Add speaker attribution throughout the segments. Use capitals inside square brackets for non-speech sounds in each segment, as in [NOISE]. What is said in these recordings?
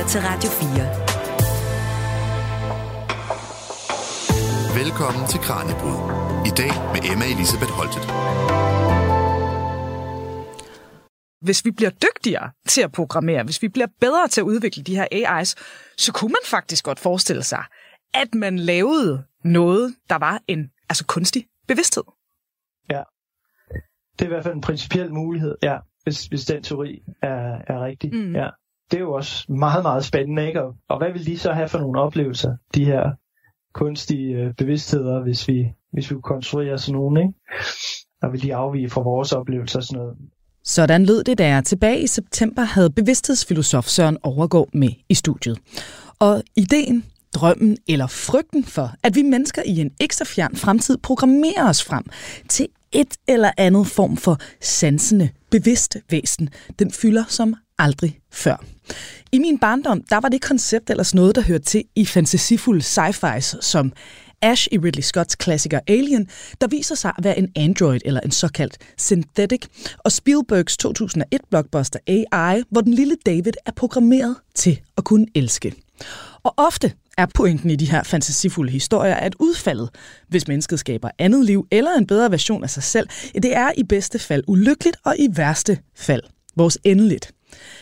Speaker 1: lytter til Radio
Speaker 2: 4. Velkommen til Kranjebrud. I dag med Emma Elisabeth Holtet.
Speaker 3: Hvis vi bliver dygtigere til at programmere, hvis vi bliver bedre til at udvikle de her AI's, så kunne man faktisk godt forestille sig, at man lavede noget, der var en altså kunstig bevidsthed.
Speaker 4: Ja. Det er i hvert fald en principiel mulighed, ja, hvis, hvis den teori er, er rigtig. Mm. Ja. Det er jo også meget, meget spændende, ikke? Og, og hvad vil de så have for nogle oplevelser, de her kunstige øh, bevidstheder, hvis vi, hvis vi konstruerer sådan nogen, ikke? Og vil de afvige fra vores oplevelser og sådan noget.
Speaker 5: Sådan lød det, da jeg tilbage i september havde bevidsthedsfilosof Søren Overgaard med i studiet. Og ideen drømmen eller frygten for, at vi mennesker i en ekstra fjern fremtid programmerer os frem til et eller andet form for sansende, bevidst væsen, den fylder som aldrig før. I min barndom, der var det koncept ellers noget, der hørte til i fantasifulde sci-fis som Ash i Ridley Scotts klassiker Alien, der viser sig at være en android eller en såkaldt synthetic, og Spielbergs 2001-blockbuster AI, hvor den lille David er programmeret til at kunne elske. Og ofte er pointen i de her fantasifulde historier, at udfaldet, hvis mennesket skaber andet liv eller en bedre version af sig selv, det er i bedste fald ulykkeligt og i værste fald vores endeligt.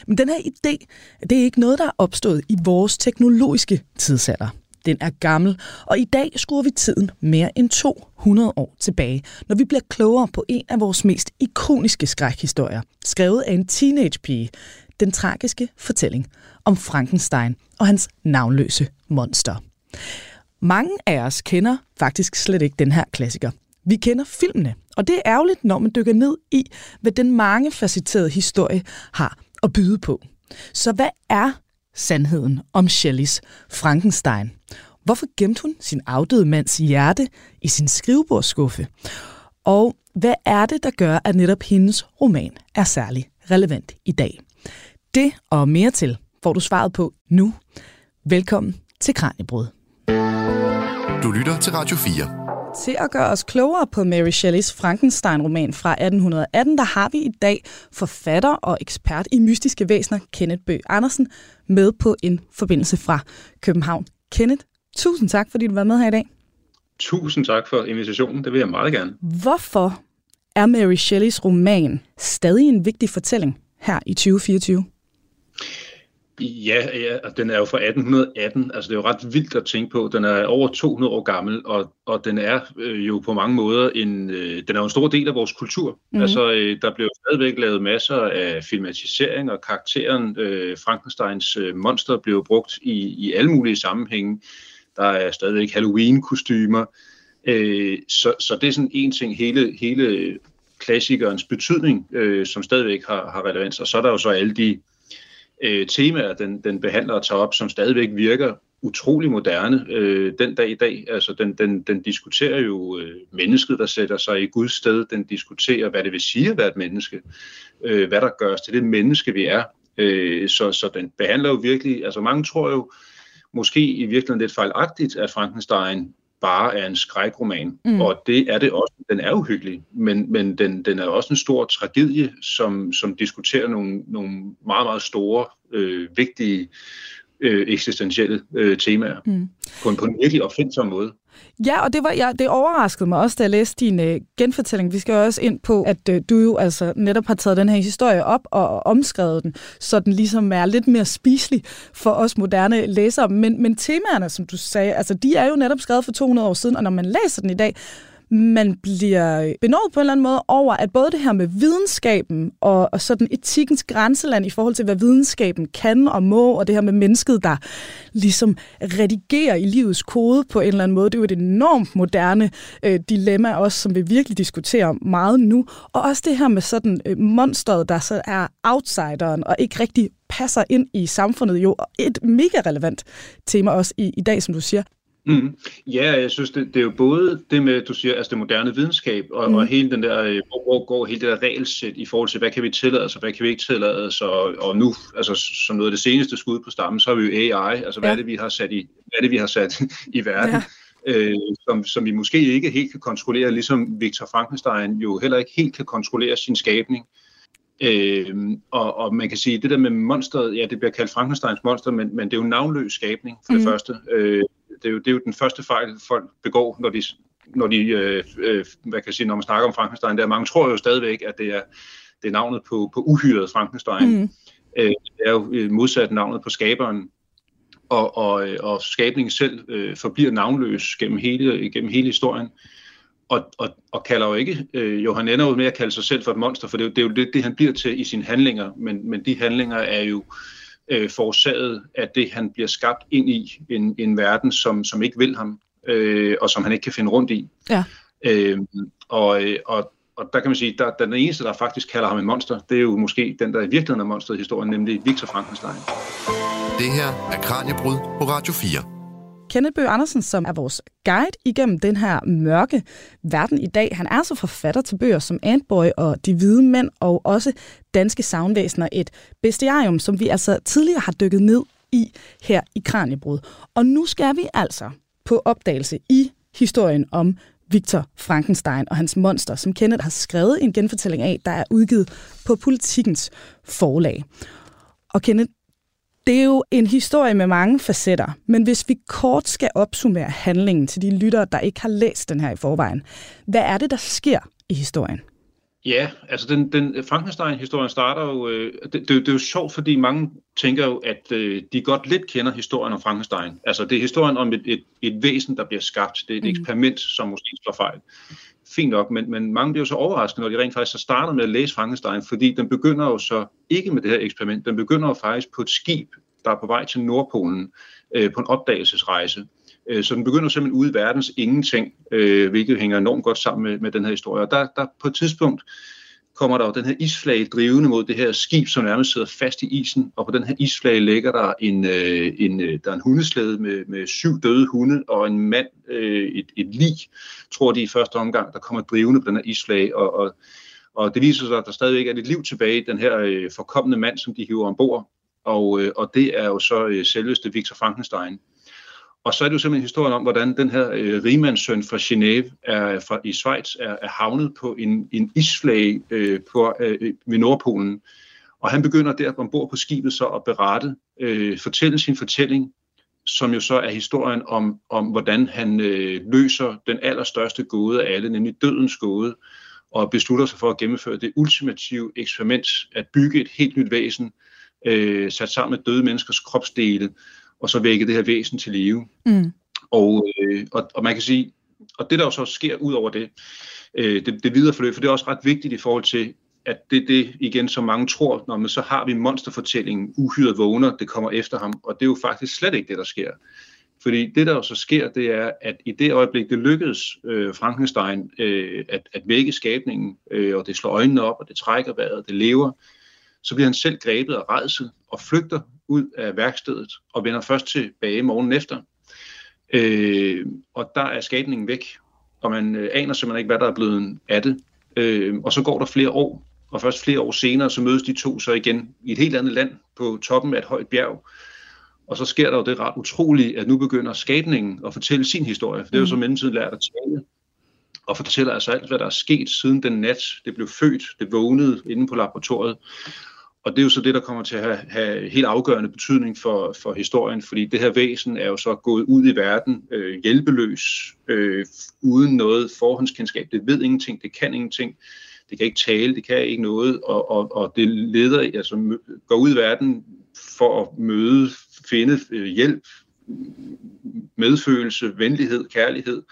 Speaker 5: Men den her idé, det er ikke noget, der er opstået i vores teknologiske tidsalder. Den er gammel, og i dag skruer vi tiden mere end 200 år tilbage, når vi bliver klogere på en af vores mest ikoniske skrækhistorier, skrevet af en teenagepige, den tragiske fortælling om Frankenstein og hans navnløse monster. Mange af os kender faktisk slet ikke den her klassiker. Vi kender filmene, og det er ærgerligt, når man dykker ned i, hvad den mange facetterede historie har at byde på. Så hvad er sandheden om Shelleys Frankenstein? Hvorfor gemte hun sin afdøde mands hjerte i sin skrivebordsskuffe? Og hvad er det, der gør, at netop hendes roman er særlig relevant i dag? Det og mere til får du svaret på nu. Velkommen til Kranjebrud.
Speaker 2: Du lytter til Radio 4.
Speaker 5: Til at gøre os klogere på Mary Shelleys Frankenstein-roman fra 1818, der har vi i dag forfatter og ekspert i mystiske væsener, Kenneth Bø Andersen, med på en forbindelse fra København. Kenneth, tusind tak, fordi du var med her i dag.
Speaker 6: Tusind tak for invitationen, det vil jeg meget gerne.
Speaker 5: Hvorfor er Mary Shelleys roman stadig en vigtig fortælling her i 2024?
Speaker 6: Ja, ja, den er jo fra 1818, altså det er jo ret vildt at tænke på. Den er over 200 år gammel, og, og den er øh, jo på mange måder en, øh, den er jo en stor del af vores kultur. Mm. Altså øh, der bliver stadigvæk lavet masser af filmatisering, og karakteren øh, Frankensteins øh, monster bliver brugt i, i alle mulige sammenhænge. Der er stadigvæk Halloween-kostymer, øh, så, så det er sådan en ting, hele, hele klassikernes betydning, øh, som stadigvæk har, har relevans. Og så er der jo så alle de øh, temaer, den, den behandler og tager op, som stadigvæk virker utrolig moderne øh, den dag i dag. Altså, den, den, den diskuterer jo øh, mennesket, der sætter sig i Guds sted. Den diskuterer, hvad det vil sige at være et menneske. Øh, hvad der gør os til det menneske, vi er. Øh, så, så den behandler jo virkelig... Altså, mange tror jo måske i virkeligheden lidt fejlagtigt, at Frankenstein bare er en skrækroman, mm. og det er det også. Den er uhyggelig, men, men den, den er også en stor tragedie, som, som diskuterer nogle, nogle meget, meget store, øh, vigtige øh, eksistentielle øh, temaer mm. på, en, på en virkelig opfindsom måde.
Speaker 5: Ja, og det, var, ja, det overraskede mig også, da jeg læste din øh, genfortælling. Vi skal også ind på, at øh, du jo altså netop har taget den her historie op og, og omskrevet den, så den ligesom er lidt mere spiselig for os moderne læsere. Men, men temaerne, som du sagde, altså de er jo netop skrevet for 200 år siden, og når man læser den i dag, man bliver benådet på en eller anden måde over, at både det her med videnskaben og, og sådan etikkens grænseland i forhold til, hvad videnskaben kan og må, og det her med mennesket, der ligesom redigerer i livets kode på en eller anden måde, det er jo et enormt moderne øh, dilemma også, som vi virkelig diskuterer meget nu. Og også det her med sådan øh, monstret, der så er outsideren og ikke rigtig passer ind i samfundet, jo et mega relevant tema også i, i dag, som du siger.
Speaker 6: Mm. Ja, jeg synes, det, det er jo både det med, du siger, altså det moderne videnskab, og, mm. og hele den der, øh, hvor, hvor går hele det der regelsæt i forhold til, hvad kan vi tillade os, og hvad kan vi ikke tillade os, og, og nu, altså som noget af det seneste skud på stammen, så har vi jo AI, altså hvad ja. er det, vi har sat i, hvad er det, vi har sat [LAUGHS] i verden, ja. øh, som, som vi måske ikke helt kan kontrollere, ligesom Victor Frankenstein jo heller ikke helt kan kontrollere sin skabning. Øh, og, og man kan sige, det der med monsteret, ja, det bliver kaldt Frankensteins monster, men, men det er jo navnløs skabning, for mm. det første. Øh, det, er jo, det er jo den første fejl, folk begår, når de, når de øh, øh, hvad kan jeg sige, når man snakker om Frankenstein, der. Mange tror jo stadigvæk, at det er, det er navnet på, på uhyret Frankenstein. Mm. Øh, det er jo øh, modsat navnet på skaberen, og, og, og skabningen selv øh, forbliver navnløs gennem hele, gennem hele historien. Og, og, og kalder jo ikke, øh, jo han ender jo med at kalde sig selv for et monster, for det, det er jo det, det, han bliver til i sine handlinger, men, men de handlinger er jo øh, forårsaget af det, han bliver skabt ind i, en, en verden, som, som ikke vil ham, øh, og som han ikke kan finde rundt i. Ja. Øh, og, og, og der kan man sige, at den eneste, der faktisk kalder ham en monster, det er jo måske den, der i virkeligheden er monsteret i historien, nemlig Victor Frankenstein.
Speaker 2: Det her er Kranjebrud på Radio 4.
Speaker 5: Kenneth Bøge Andersen, som er vores guide igennem den her mørke verden i dag. Han er så forfatter til bøger som Antboy og De Hvide Mænd, og også Danske Savnvæsener, et bestiarium, som vi altså tidligere har dykket ned i her i Kranjebrud. Og nu skal vi altså på opdagelse i historien om Victor Frankenstein og hans monster, som Kenneth har skrevet en genfortælling af, der er udgivet på Politikens forlag. Og Kenneth, det er jo en historie med mange facetter, men hvis vi kort skal opsummere handlingen til de lyttere, der ikke har læst den her i forvejen, hvad er det, der sker i historien?
Speaker 6: Ja, altså den, den Frankenstein-historien starter jo, øh, det, det, det er jo sjovt, fordi mange tænker jo, at øh, de godt lidt kender historien om Frankenstein. Altså det er historien om et, et, et væsen, der bliver skabt. Det er et mm. eksperiment, som måske slår fejl. Fint nok, men, men mange bliver jo så overrasket, når de rent faktisk har startet med at læse Frankenstein, fordi den begynder jo så ikke med det her eksperiment, den begynder jo faktisk på et skib, der er på vej til Nordpolen øh, på en opdagelsesrejse. Øh, så den begynder simpelthen ude i verdens ingenting, øh, hvilket hænger enormt godt sammen med, med den her historie. Og der, der på et tidspunkt kommer der jo den her isflage drivende mod det her skib, som nærmest sidder fast i isen, og på den her isflage ligger der en, øh, en, øh, der er en hundeslæde med, med syv døde hunde og en mand, et, et lig, tror de i første omgang, der kommer drivende på den her isflage, og, og, og det viser sig, at der stadigvæk er lidt liv tilbage i den her øh, forkommende mand, som de hiver ombord, og, øh, og det er jo så øh, selveste Victor Frankenstein. Og så er det jo simpelthen historien om, hvordan den her øh, rigmandssøn fra Genève er, fra, i Schweiz er, er havnet på en, en isflage øh, på, øh, ved Nordpolen. Og han begynder der ombord på skibet så at berette, øh, fortælle sin fortælling, som jo så er historien om, om hvordan han øh, løser den allerstørste gåde af alle, nemlig dødens gåde, og beslutter sig for at gennemføre det ultimative eksperiment, at bygge et helt nyt væsen, øh, sat sammen med døde menneskers kropsdele, og så vække det her væsen til live. Mm. Og, øh, og, og man kan sige, og det der jo så sker ud over det, øh, det, det videre forløb, for det er også ret vigtigt i forhold til, at det det igen, som mange tror, når man så har vi monsterfortællingen, uhyret vågner, det kommer efter ham, og det er jo faktisk slet ikke det, der sker. Fordi det, der jo så sker, det er, at i det øjeblik, det lykkedes øh, Frankenstein øh, at, at vække skabningen, øh, og det slår øjnene op, og det trækker vejret, det lever, så bliver han selv grebet af redsel og flygter ud af værkstedet og vender først tilbage morgen efter. Øh, og der er skabningen væk, og man øh, aner simpelthen ikke, hvad der er blevet af det. Øh, og så går der flere år, og først flere år senere, så mødes de to så igen i et helt andet land på toppen af et højt bjerg. Og så sker der jo det ret utroligt, at nu begynder skabningen at fortælle sin historie. For det er jo så mm. mellemtiden lært at tale og fortæller altså alt, hvad der er sket siden den nat, det blev født, det vågnede inde på laboratoriet. Og det er jo så det, der kommer til at have, have helt afgørende betydning for, for historien, fordi det her væsen er jo så gået ud i verden øh, hjælpeløs, øh, uden noget forhåndskendskab. Det ved ingenting, det kan ingenting, det kan ikke tale, det kan ikke noget, og, og, og det leder, altså går ud i verden for at møde, finde øh, hjælp, medfølelse, venlighed, kærlighed,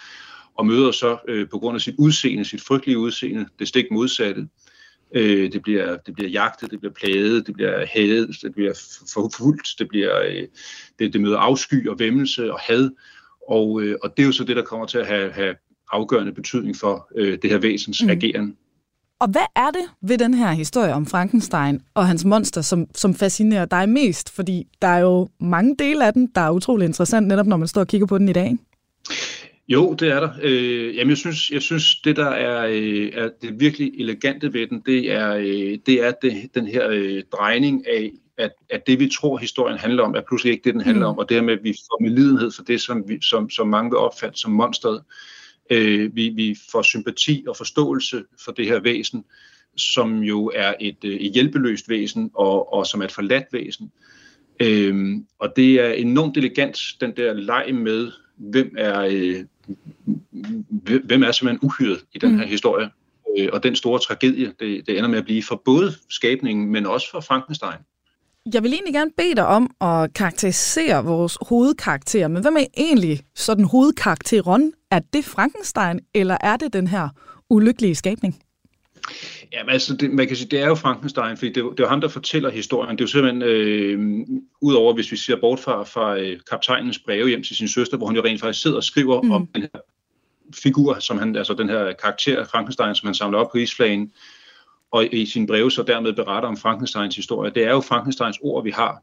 Speaker 6: og møder så øh, på grund af sit udseende, sit frygtelige udseende, det stik modsatte. Øh, det, bliver, det bliver jagtet, det bliver plaget, det bliver hadet, det bliver forfulgt, det, bliver, øh, det, det møder afsky og væmmelse og had. Og, øh, og det er jo så det, der kommer til at have, have afgørende betydning for øh, det her væsens mm. ageren.
Speaker 5: Og hvad er det ved den her historie om Frankenstein og hans monster, som, som fascinerer dig mest? Fordi der er jo mange dele af den, der er utrolig interessant, netop når man står og kigger på den i dag.
Speaker 6: Jo, det er der. Øh, jamen, jeg synes, jeg synes, det der er, øh, er det virkelig elegante ved den, det er, øh, det er det, den her øh, drejning af, at, at det vi tror historien handler om, er pludselig ikke det, den handler mm. om, og det med, at vi får medlidenhed for det, som, vi, som, som mange vil opfatte som monstret. Øh, vi, vi får sympati og forståelse for det her væsen, som jo er et, øh, et hjælpeløst væsen, og, og som er et forladt væsen. Øhm, og det er enormt elegant, den der leg med, hvem er, øh, hvem er simpelthen uhyret i den her mm. historie. Øh, og den store tragedie, det, det ender med at blive for både skabningen, men også for Frankenstein.
Speaker 5: Jeg vil egentlig gerne bede dig om at karakterisere vores hovedkarakter, men hvem er egentlig sådan hovedkarakteren? Er det Frankenstein, eller er det den her ulykkelige skabning?
Speaker 6: Jamen altså, det, man kan sige, det er jo Frankenstein, fordi det, det er jo ham, der fortæller historien. Det er jo simpelthen, øh, udover hvis vi ser bort fra, fra øh, kaptajnens breve hjem til sin søster, hvor han jo rent faktisk sidder og skriver mm. om den her figur, som han, altså den her karakter Frankenstein, som han samler op på isflagen, og i sin breve så dermed beretter om Frankensteins historie. Det er jo Frankensteins ord, vi har.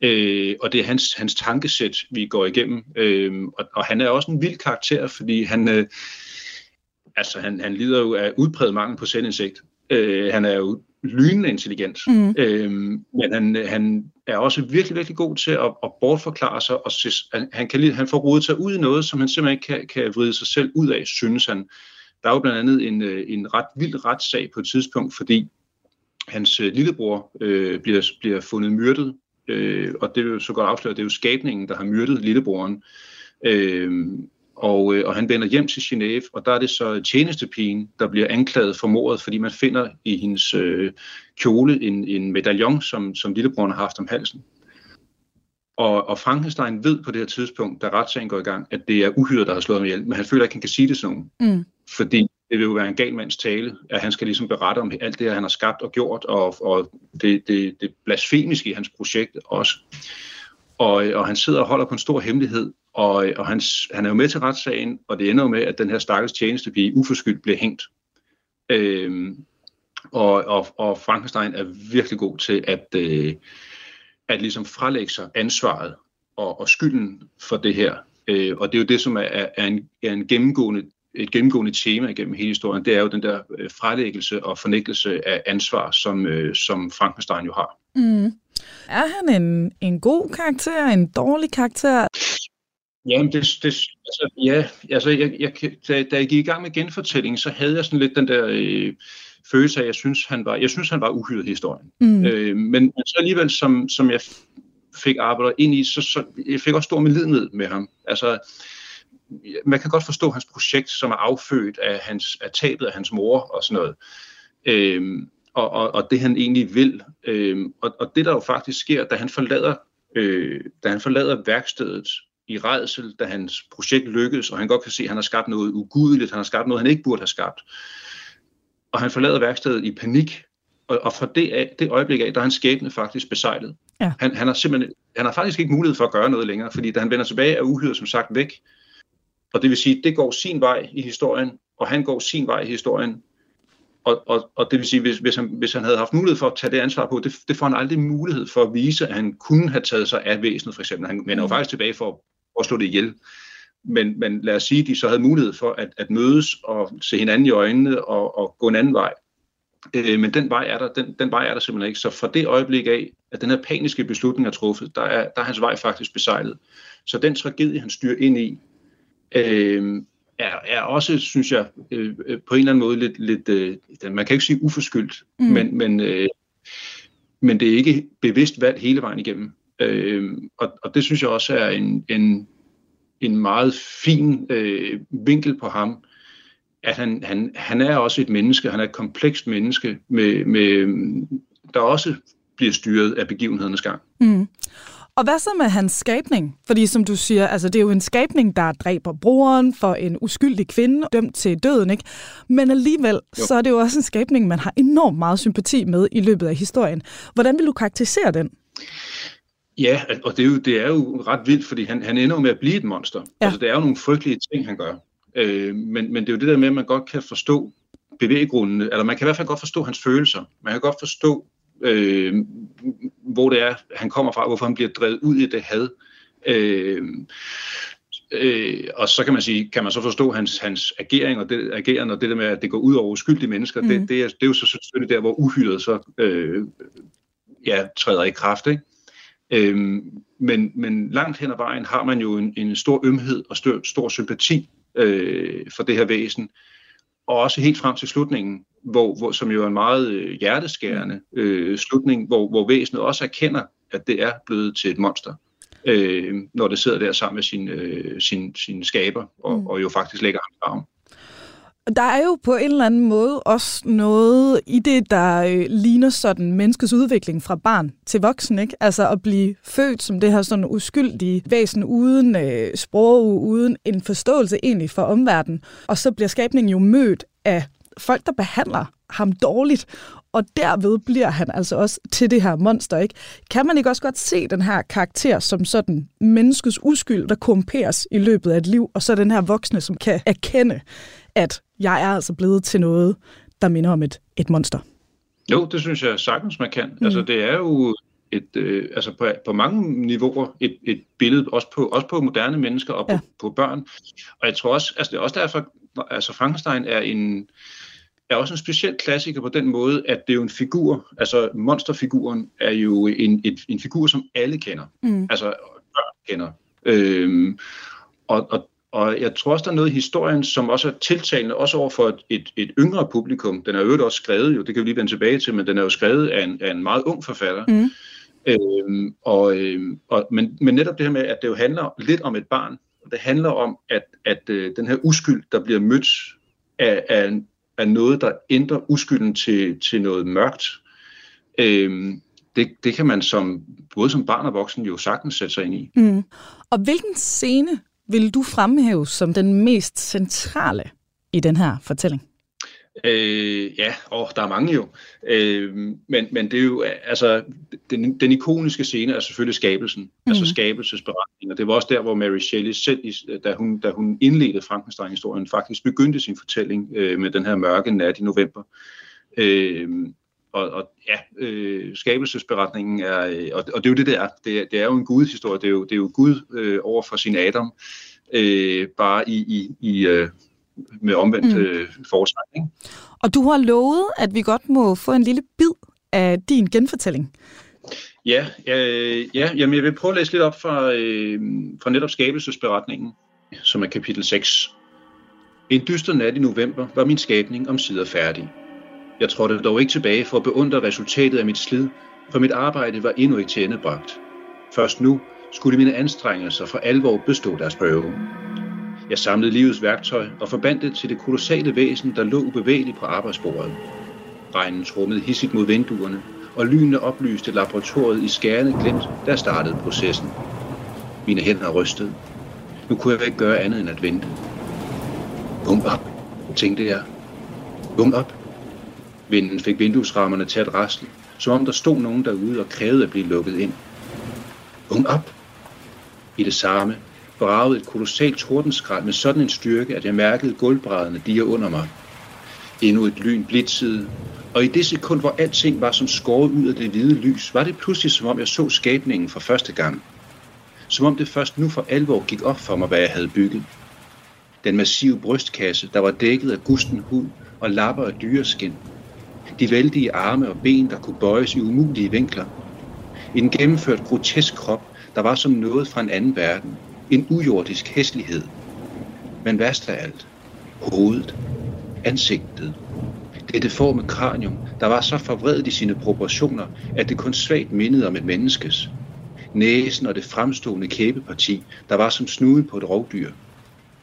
Speaker 6: Øh, og det er hans, hans tankesæt, vi går igennem. Øh, og, og han er også en vild karakter, fordi han, øh, altså, han, han lider jo af udpræget mangel på selvindsigt. Øh, han er jo lynende intelligent, mm. øh, men han, han er også virkelig, virkelig god til at, at bortforklare sig, og han, han, kan, han får rodet sig ud i noget, som han simpelthen ikke kan, kan vride sig selv ud af, synes han. Der er jo blandt andet en, øh, en ret vild retssag på et tidspunkt, fordi hans øh, lillebror øh, bliver, bliver fundet myrdet, øh, og det er jo så godt afsløret, det er jo skabningen, der har myrdet lillebroren. Øh, og, øh, og han vender hjem til Genève, og der er det så tjenestepigen, der bliver anklaget for mordet, fordi man finder i hendes øh, kjole en, en medaljon, som, som lillebroren har haft om halsen. Og, og Frankenstein ved på det her tidspunkt, da retssagen går i gang, at det er uhyret, der har slået ham ihjel, men han føler ikke, at han kan sige det til nogen. Mm. Fordi det vil jo være en gal mands tale, at han skal ligesom berette om alt det, han har skabt og gjort, og, og det, det, det blasfemiske i hans projekt også. Og, og han sidder og holder på en stor hemmelighed, og, og han, han er jo med til retssagen, og det ender jo med, at den her stakkels tjenestepige uforskyldt bliver hængt. Øhm, og, og, og Frankenstein er virkelig god til at, øh, at ligesom frelægge sig ansvaret og, og skylden for det her. Øh, og det er jo det, som er, er, en, er en gennemgående, et gennemgående tema igennem hele historien. Det er jo den der øh, frelæggelse og fornægtelse af ansvar, som, øh, som Frankenstein jo har. Mm.
Speaker 5: Er han en, en god karakter, en dårlig karakter?
Speaker 6: Jamen, det, det, altså, ja, altså, jeg, jeg, da, da jeg gik i gang med genfortællingen, så havde jeg sådan lidt den der øh, følelse af, at jeg synes, han var, jeg synes, han var uhyret i historien. Mm. Øh, men, men så alligevel, som, som jeg fik arbejdet ind i, så, så jeg fik også stor medlidenhed med ham. Altså, man kan godt forstå hans projekt, som er affødt af, hans, af tabet af hans mor og sådan noget. Øh, og, og, og det han egentlig vil. Øh, og, og det der jo faktisk sker, da han forlader, øh, da han forlader værkstedet i redsel, da hans projekt lykkedes, og han godt kan se, at han har skabt noget ugudeligt, han har skabt noget, han ikke burde have skabt. Og han forlader værkstedet i panik, og, og fra det, af, det øjeblik af, der er hans skæbne faktisk besejlet. Ja. Han, han, har simpelthen, han har faktisk ikke mulighed for at gøre noget længere, fordi da han vender tilbage, er uhyret som sagt væk. Og det vil sige, det går sin vej i historien, og han går sin vej i historien, og, og, og det vil sige, hvis, hvis, han, hvis han havde haft mulighed for at tage det ansvar på, det, det får han aldrig mulighed for at vise, at han kunne have taget sig af væsenet, for eksempel. Han vender jo mm. faktisk tilbage for at slå det ihjel. Men, men lad os sige, at de så havde mulighed for at, at mødes og se hinanden i øjnene og, og gå en anden vej. Øh, men den vej, er der, den, den vej er der simpelthen ikke. Så fra det øjeblik af, at den her paniske beslutning er truffet, der er, der er hans vej faktisk besejlet. Så den tragedie, han styrer ind i, øh, er, er også, synes jeg, øh, øh, på en eller anden måde lidt, lidt øh, man kan ikke sige uforskyldt, mm. men, men, øh, men det er ikke bevidst valgt hele vejen igennem. Øh, og, og det synes jeg også er en, en, en meget fin øh, vinkel på ham, at han, han, han er også et menneske, han er et komplekst menneske, med, med, der også bliver styret af begivenhedernes gang. Mm.
Speaker 5: Og hvad så med hans skabning? Fordi som du siger, altså det er jo en skabning, der dræber broren for en uskyldig kvinde, dømt til døden, ikke? Men alligevel, jo. så er det jo også en skabning, man har enormt meget sympati med i løbet af historien. Hvordan vil du karakterisere den?
Speaker 6: Ja, og det er jo, det er jo ret vildt, fordi han, han ender med at blive et monster. Ja. Altså, det er jo nogle frygtelige ting, han gør. Øh, men, men det er jo det der med, at man godt kan forstå bevæggrundene, eller man kan i hvert fald godt forstå hans følelser. Man kan godt forstå, øh, hvor det er, han kommer fra, hvorfor han bliver drevet ud i det had. Øh, øh, og så kan man sige, kan man så forstå hans, hans agering og det, ageren, og det der med, at det går ud over uskyldige mennesker, mm. det, det, er, det er jo så selvfølgelig der, hvor uhyret så øh, ja, træder i kraft. Ikke? Øhm, men, men langt hen ad vejen har man jo en, en stor ømhed og stor, stor sympati øh, for det her væsen. og også helt frem til slutningen, hvor, hvor, som jo er en meget øh, hjerteskærende øh, slutning, hvor, hvor væsenet også erkender, at det er blevet til et monster, øh, når det sidder der sammen med sin, øh, sin, sin skaber, og, mm. og jo faktisk lægger ham arm.
Speaker 5: Der er jo på en eller anden måde også noget i det, der øh, ligner sådan menneskets udvikling fra barn til voksen, ikke? Altså at blive født som det her sådan uskyldige væsen uden øh, sprog, uden en forståelse egentlig for omverdenen. Og så bliver skabningen jo mødt af folk, der behandler ham dårligt, og derved bliver han altså også til det her monster, ikke? Kan man ikke også godt se den her karakter som sådan menneskets uskyld, der korrumperes i løbet af et liv, og så den her voksne, som kan erkende, at jeg er altså blevet til noget, der minder om et, et monster.
Speaker 6: Jo, det synes jeg sagtens, man kan. Mm. Altså, det er jo et, øh, altså på, på mange niveauer et, et billede, også på, også på moderne mennesker og på, ja. på børn. Og jeg tror også, altså det er også derfor, altså Frankenstein er en, er også en speciel klassiker på den måde, at det er jo en figur, altså monsterfiguren er jo en, et, en figur, som alle kender. Mm. Altså børn kender. Øhm, og, og og jeg tror også, der er noget i historien, som også er tiltalende, også over for et, et, et yngre publikum. Den er jo også skrevet, jo, det kan vi lige vende tilbage til, men den er jo skrevet af en, af en meget ung forfatter. Mm. Øhm, og, øhm, og, men, men netop det her med, at det jo handler lidt om et barn. Det handler om, at, at øh, den her uskyld, der bliver mødt af, af, af noget, der ændrer uskylden til, til noget mørkt, øhm, det, det kan man som både som barn og voksen jo sagtens sætte sig ind i.
Speaker 5: Mm. Og hvilken scene vil du fremhæve som den mest centrale i den her fortælling?
Speaker 6: Øh, ja, åh, der er mange jo. Øh, men, men det er jo, altså, den, den ikoniske scene er selvfølgelig skabelsen, mm. altså skabelsesberetningen. Og det var også der, hvor Mary Shelley selv, da hun, da hun indledte Frankenstein-historien, faktisk begyndte sin fortælling øh, med den her mørke nat i november. Øh, og, og ja, øh, skabelsesberetningen er, øh, og, og det er jo det, det er. Det, det er jo en gudhistorie. Det er jo, det er jo Gud øh, over for sin Adam, øh, bare i, i, i øh, med omvendt mm. øh. Ikke?
Speaker 5: Og du har lovet, at vi godt må få en lille bid af din genfortælling.
Speaker 6: Ja, øh, ja jamen jeg vil prøve at læse lidt op fra, øh, fra netop skabelsesberetningen, som er kapitel 6. En dyster nat i november var min skabning om sider færdig. Jeg trådte dog ikke tilbage for at beundre resultatet af mit slid, for mit arbejde var endnu ikke til endebragt. Først nu skulle mine anstrengelser for alvor bestå deres prøve. Jeg samlede livets værktøj og forbandt det til det kolossale væsen, der lå ubevægeligt på arbejdsbordet. Regnen trummede hissigt mod vinduerne, og lynene oplyste laboratoriet i skærende glemt, der startede processen. Mine hænder rystede. Nu kunne jeg ikke gøre andet end at vente. Vågn op, tænkte jeg. Vågn op. Vinden fik vinduesrammerne til at rasle, som om der stod nogen derude og krævede at blive lukket ind. Vågn op! I det samme bragede et kolossalt tordenskrald med sådan en styrke, at jeg mærkede gulvbrædderne dige under mig. Endnu et lyn blitzede, og i det sekund, hvor alting var som skåret ud af det hvide lys, var det pludselig som om jeg så skabningen for første gang. Som om det først nu for alvor gik op for mig, hvad jeg havde bygget. Den massive brystkasse, der var dækket af gusten hud og lapper af dyreskin, de vældige arme og ben, der kunne bøjes i umulige vinkler. En gennemført grotesk krop, der var som noget fra en anden verden. En ujordisk hæslighed. Men værst af alt, hovedet, ansigtet. Det deforme kranium, der var så forvredet i sine proportioner, at det kun svagt mindede om et menneskes. Næsen og det fremstående kæbeparti, der var som snuden på et rovdyr.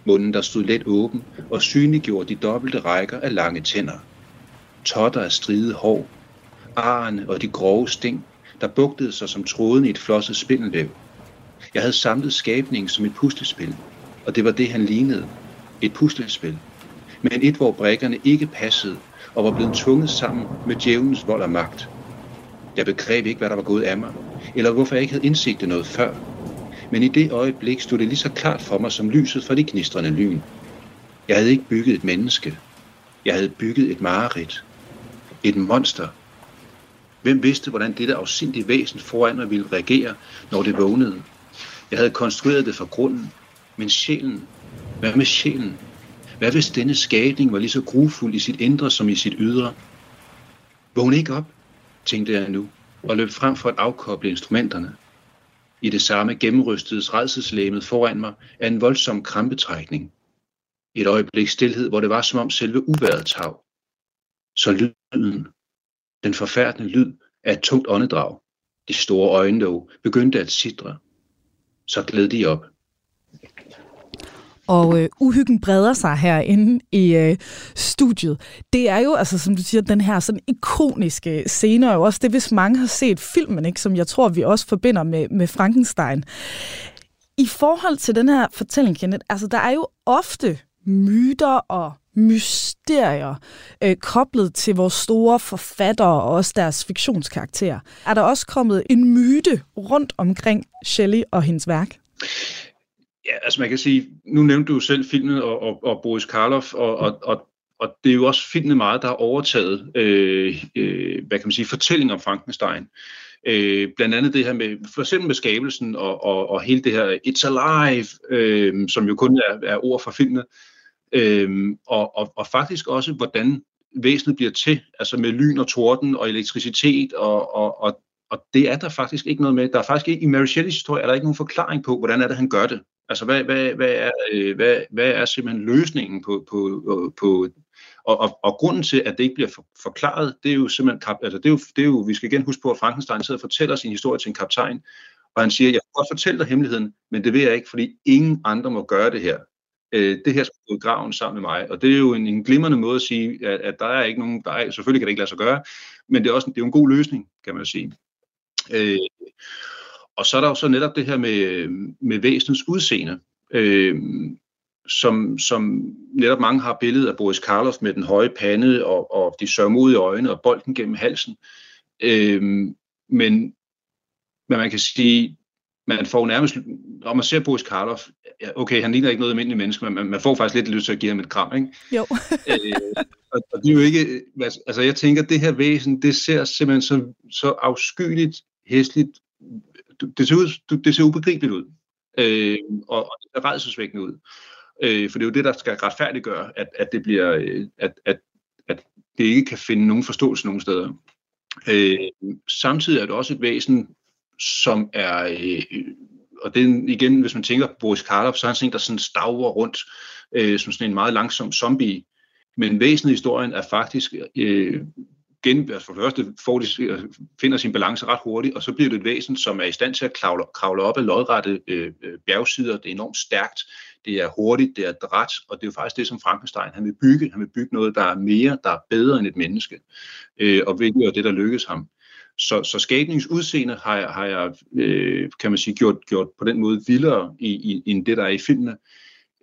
Speaker 6: Munden, der stod let åben og synliggjorde de dobbelte rækker af lange tænder totter af stride hår, arerne og de grove sting, der bugtede sig som tråden i et flosset spindelvæv. Jeg havde samlet skabningen som et puslespil, og det var det, han lignede. Et puslespil. Men et, hvor brækkerne ikke passede og var blevet tvunget sammen med djævelens vold og magt. Jeg begreb ikke, hvad der var gået af mig, eller hvorfor jeg ikke havde indsigt det noget før. Men i det øjeblik stod det lige så klart for mig som lyset fra de knistrende lyn. Jeg havde ikke bygget et menneske. Jeg havde bygget et mareridt. Et monster. Hvem vidste, hvordan dette afsindige væsen foran mig ville reagere, når det vågnede? Jeg havde konstrueret det fra grunden, men sjælen, hvad med sjælen? Hvad hvis denne skabning var lige så grufuld i sit indre som i sit ydre? Vågn ikke op, tænkte jeg nu, og løb frem for at afkoble instrumenterne. I det samme gennemrystedes redselslæmet foran mig af en voldsom krampetrækning. Et øjeblik stillhed, hvor det var som om selve uværet tav. Så lyden, den forfærdende lyd af et tungt åndedrag, de store øjne dog, begyndte at sidre. Så gled de op.
Speaker 5: Og øh, uhyggen breder sig herinde i øh, studiet. Det er jo, altså som du siger, den her sådan ikoniske scene, og også det, hvis mange har set filmen, ikke, som jeg tror, vi også forbinder med, med Frankenstein. I forhold til den her fortælling, Kenneth, altså der er jo ofte myter og mysterier øh, koblet til vores store forfattere og også deres fiktionskarakterer. Er der også kommet en myte rundt omkring Shelley og hendes værk?
Speaker 6: Ja, altså man kan sige, nu nævnte du selv filmen og, og, og Boris Karloff, og, og, og, og det er jo også filmen meget, der har overtaget, øh, øh, hvad kan man sige, fortællingen om Frankenstein. Øh, blandt andet det her med, for eksempel med skabelsen og, og, og hele det her It's Alive, øh, som jo kun er, er ord for filmen, Øhm, og, og, og faktisk også, hvordan væsenet bliver til, altså med lyn og torden og elektricitet og, og, og og det er der faktisk ikke noget med. Der er faktisk ikke, i Mary Shelleys historie er der ikke nogen forklaring på, hvordan er det, han gør det. Altså, hvad, hvad, hvad, er, øh, hvad, hvad er simpelthen løsningen på, på, på og, og, og grunden til, at det ikke bliver for, forklaret, det er jo simpelthen, kap, altså det er jo, det er jo, vi skal igen huske på, at Frankenstein sidder og fortæller sin historie til en kaptajn, og han siger, jeg kan godt fortælle dig hemmeligheden, men det vil jeg ikke, fordi ingen andre må gøre det her. Øh, det her skal gå i graven sammen med mig, og det er jo en, en glimrende måde at sige, at, at der er ikke nogen, der er, selvfølgelig kan det ikke lade sig gøre, men det er også det er jo en god løsning, kan man jo sige. Øh, og så er der jo så netop det her med, med væsenets udseende, øh, som, som netop mange har billedet af Boris Karloff med den høje pande og, og de sørmodige øjne og bolden gennem halsen. Øh, men, men man kan sige, man får nærmest, når man ser Boris Karloff, okay, han ligner ikke noget almindeligt menneske, men man, man får faktisk lidt lyst til at give ham et kram, ikke?
Speaker 5: Jo. [LAUGHS]
Speaker 6: øh, og, og det er jo ikke, altså jeg tænker, det her væsen, det ser simpelthen så, så afskyeligt, hæsligt det ser, ud, det ser ubegribeligt ud, øh, og, og det ser redselsvækkende ud. Øh, for det er jo det, der skal retfærdiggøre, at, at det bliver, øh, at, at, at det ikke kan finde nogen forståelse nogen steder. Øh, samtidig er det også et væsen, som er, øh, og det igen, hvis man tænker på Boris Karloff, så er han sådan en, der sådan stavrer rundt, øh, som sådan en meget langsom zombie. Men væsenet i historien er faktisk øh, gen, altså for det første får de, øh, finder sin balance ret hurtigt, og så bliver det et væsen, som er i stand til at kravle, kravle op ad lodrette øh, øh, bjergsider. Det er enormt stærkt, det er hurtigt, det er dræt, og det er jo faktisk det, som Frankenstein han vil bygge. Han vil bygge noget, der er mere, der er bedre end et menneske, øh, og hvilket er det, der lykkes ham. Så, så skabningsudseende har jeg, har jeg øh, kan man sige, gjort, gjort på den måde vildere i, i, end det, der er i filmene.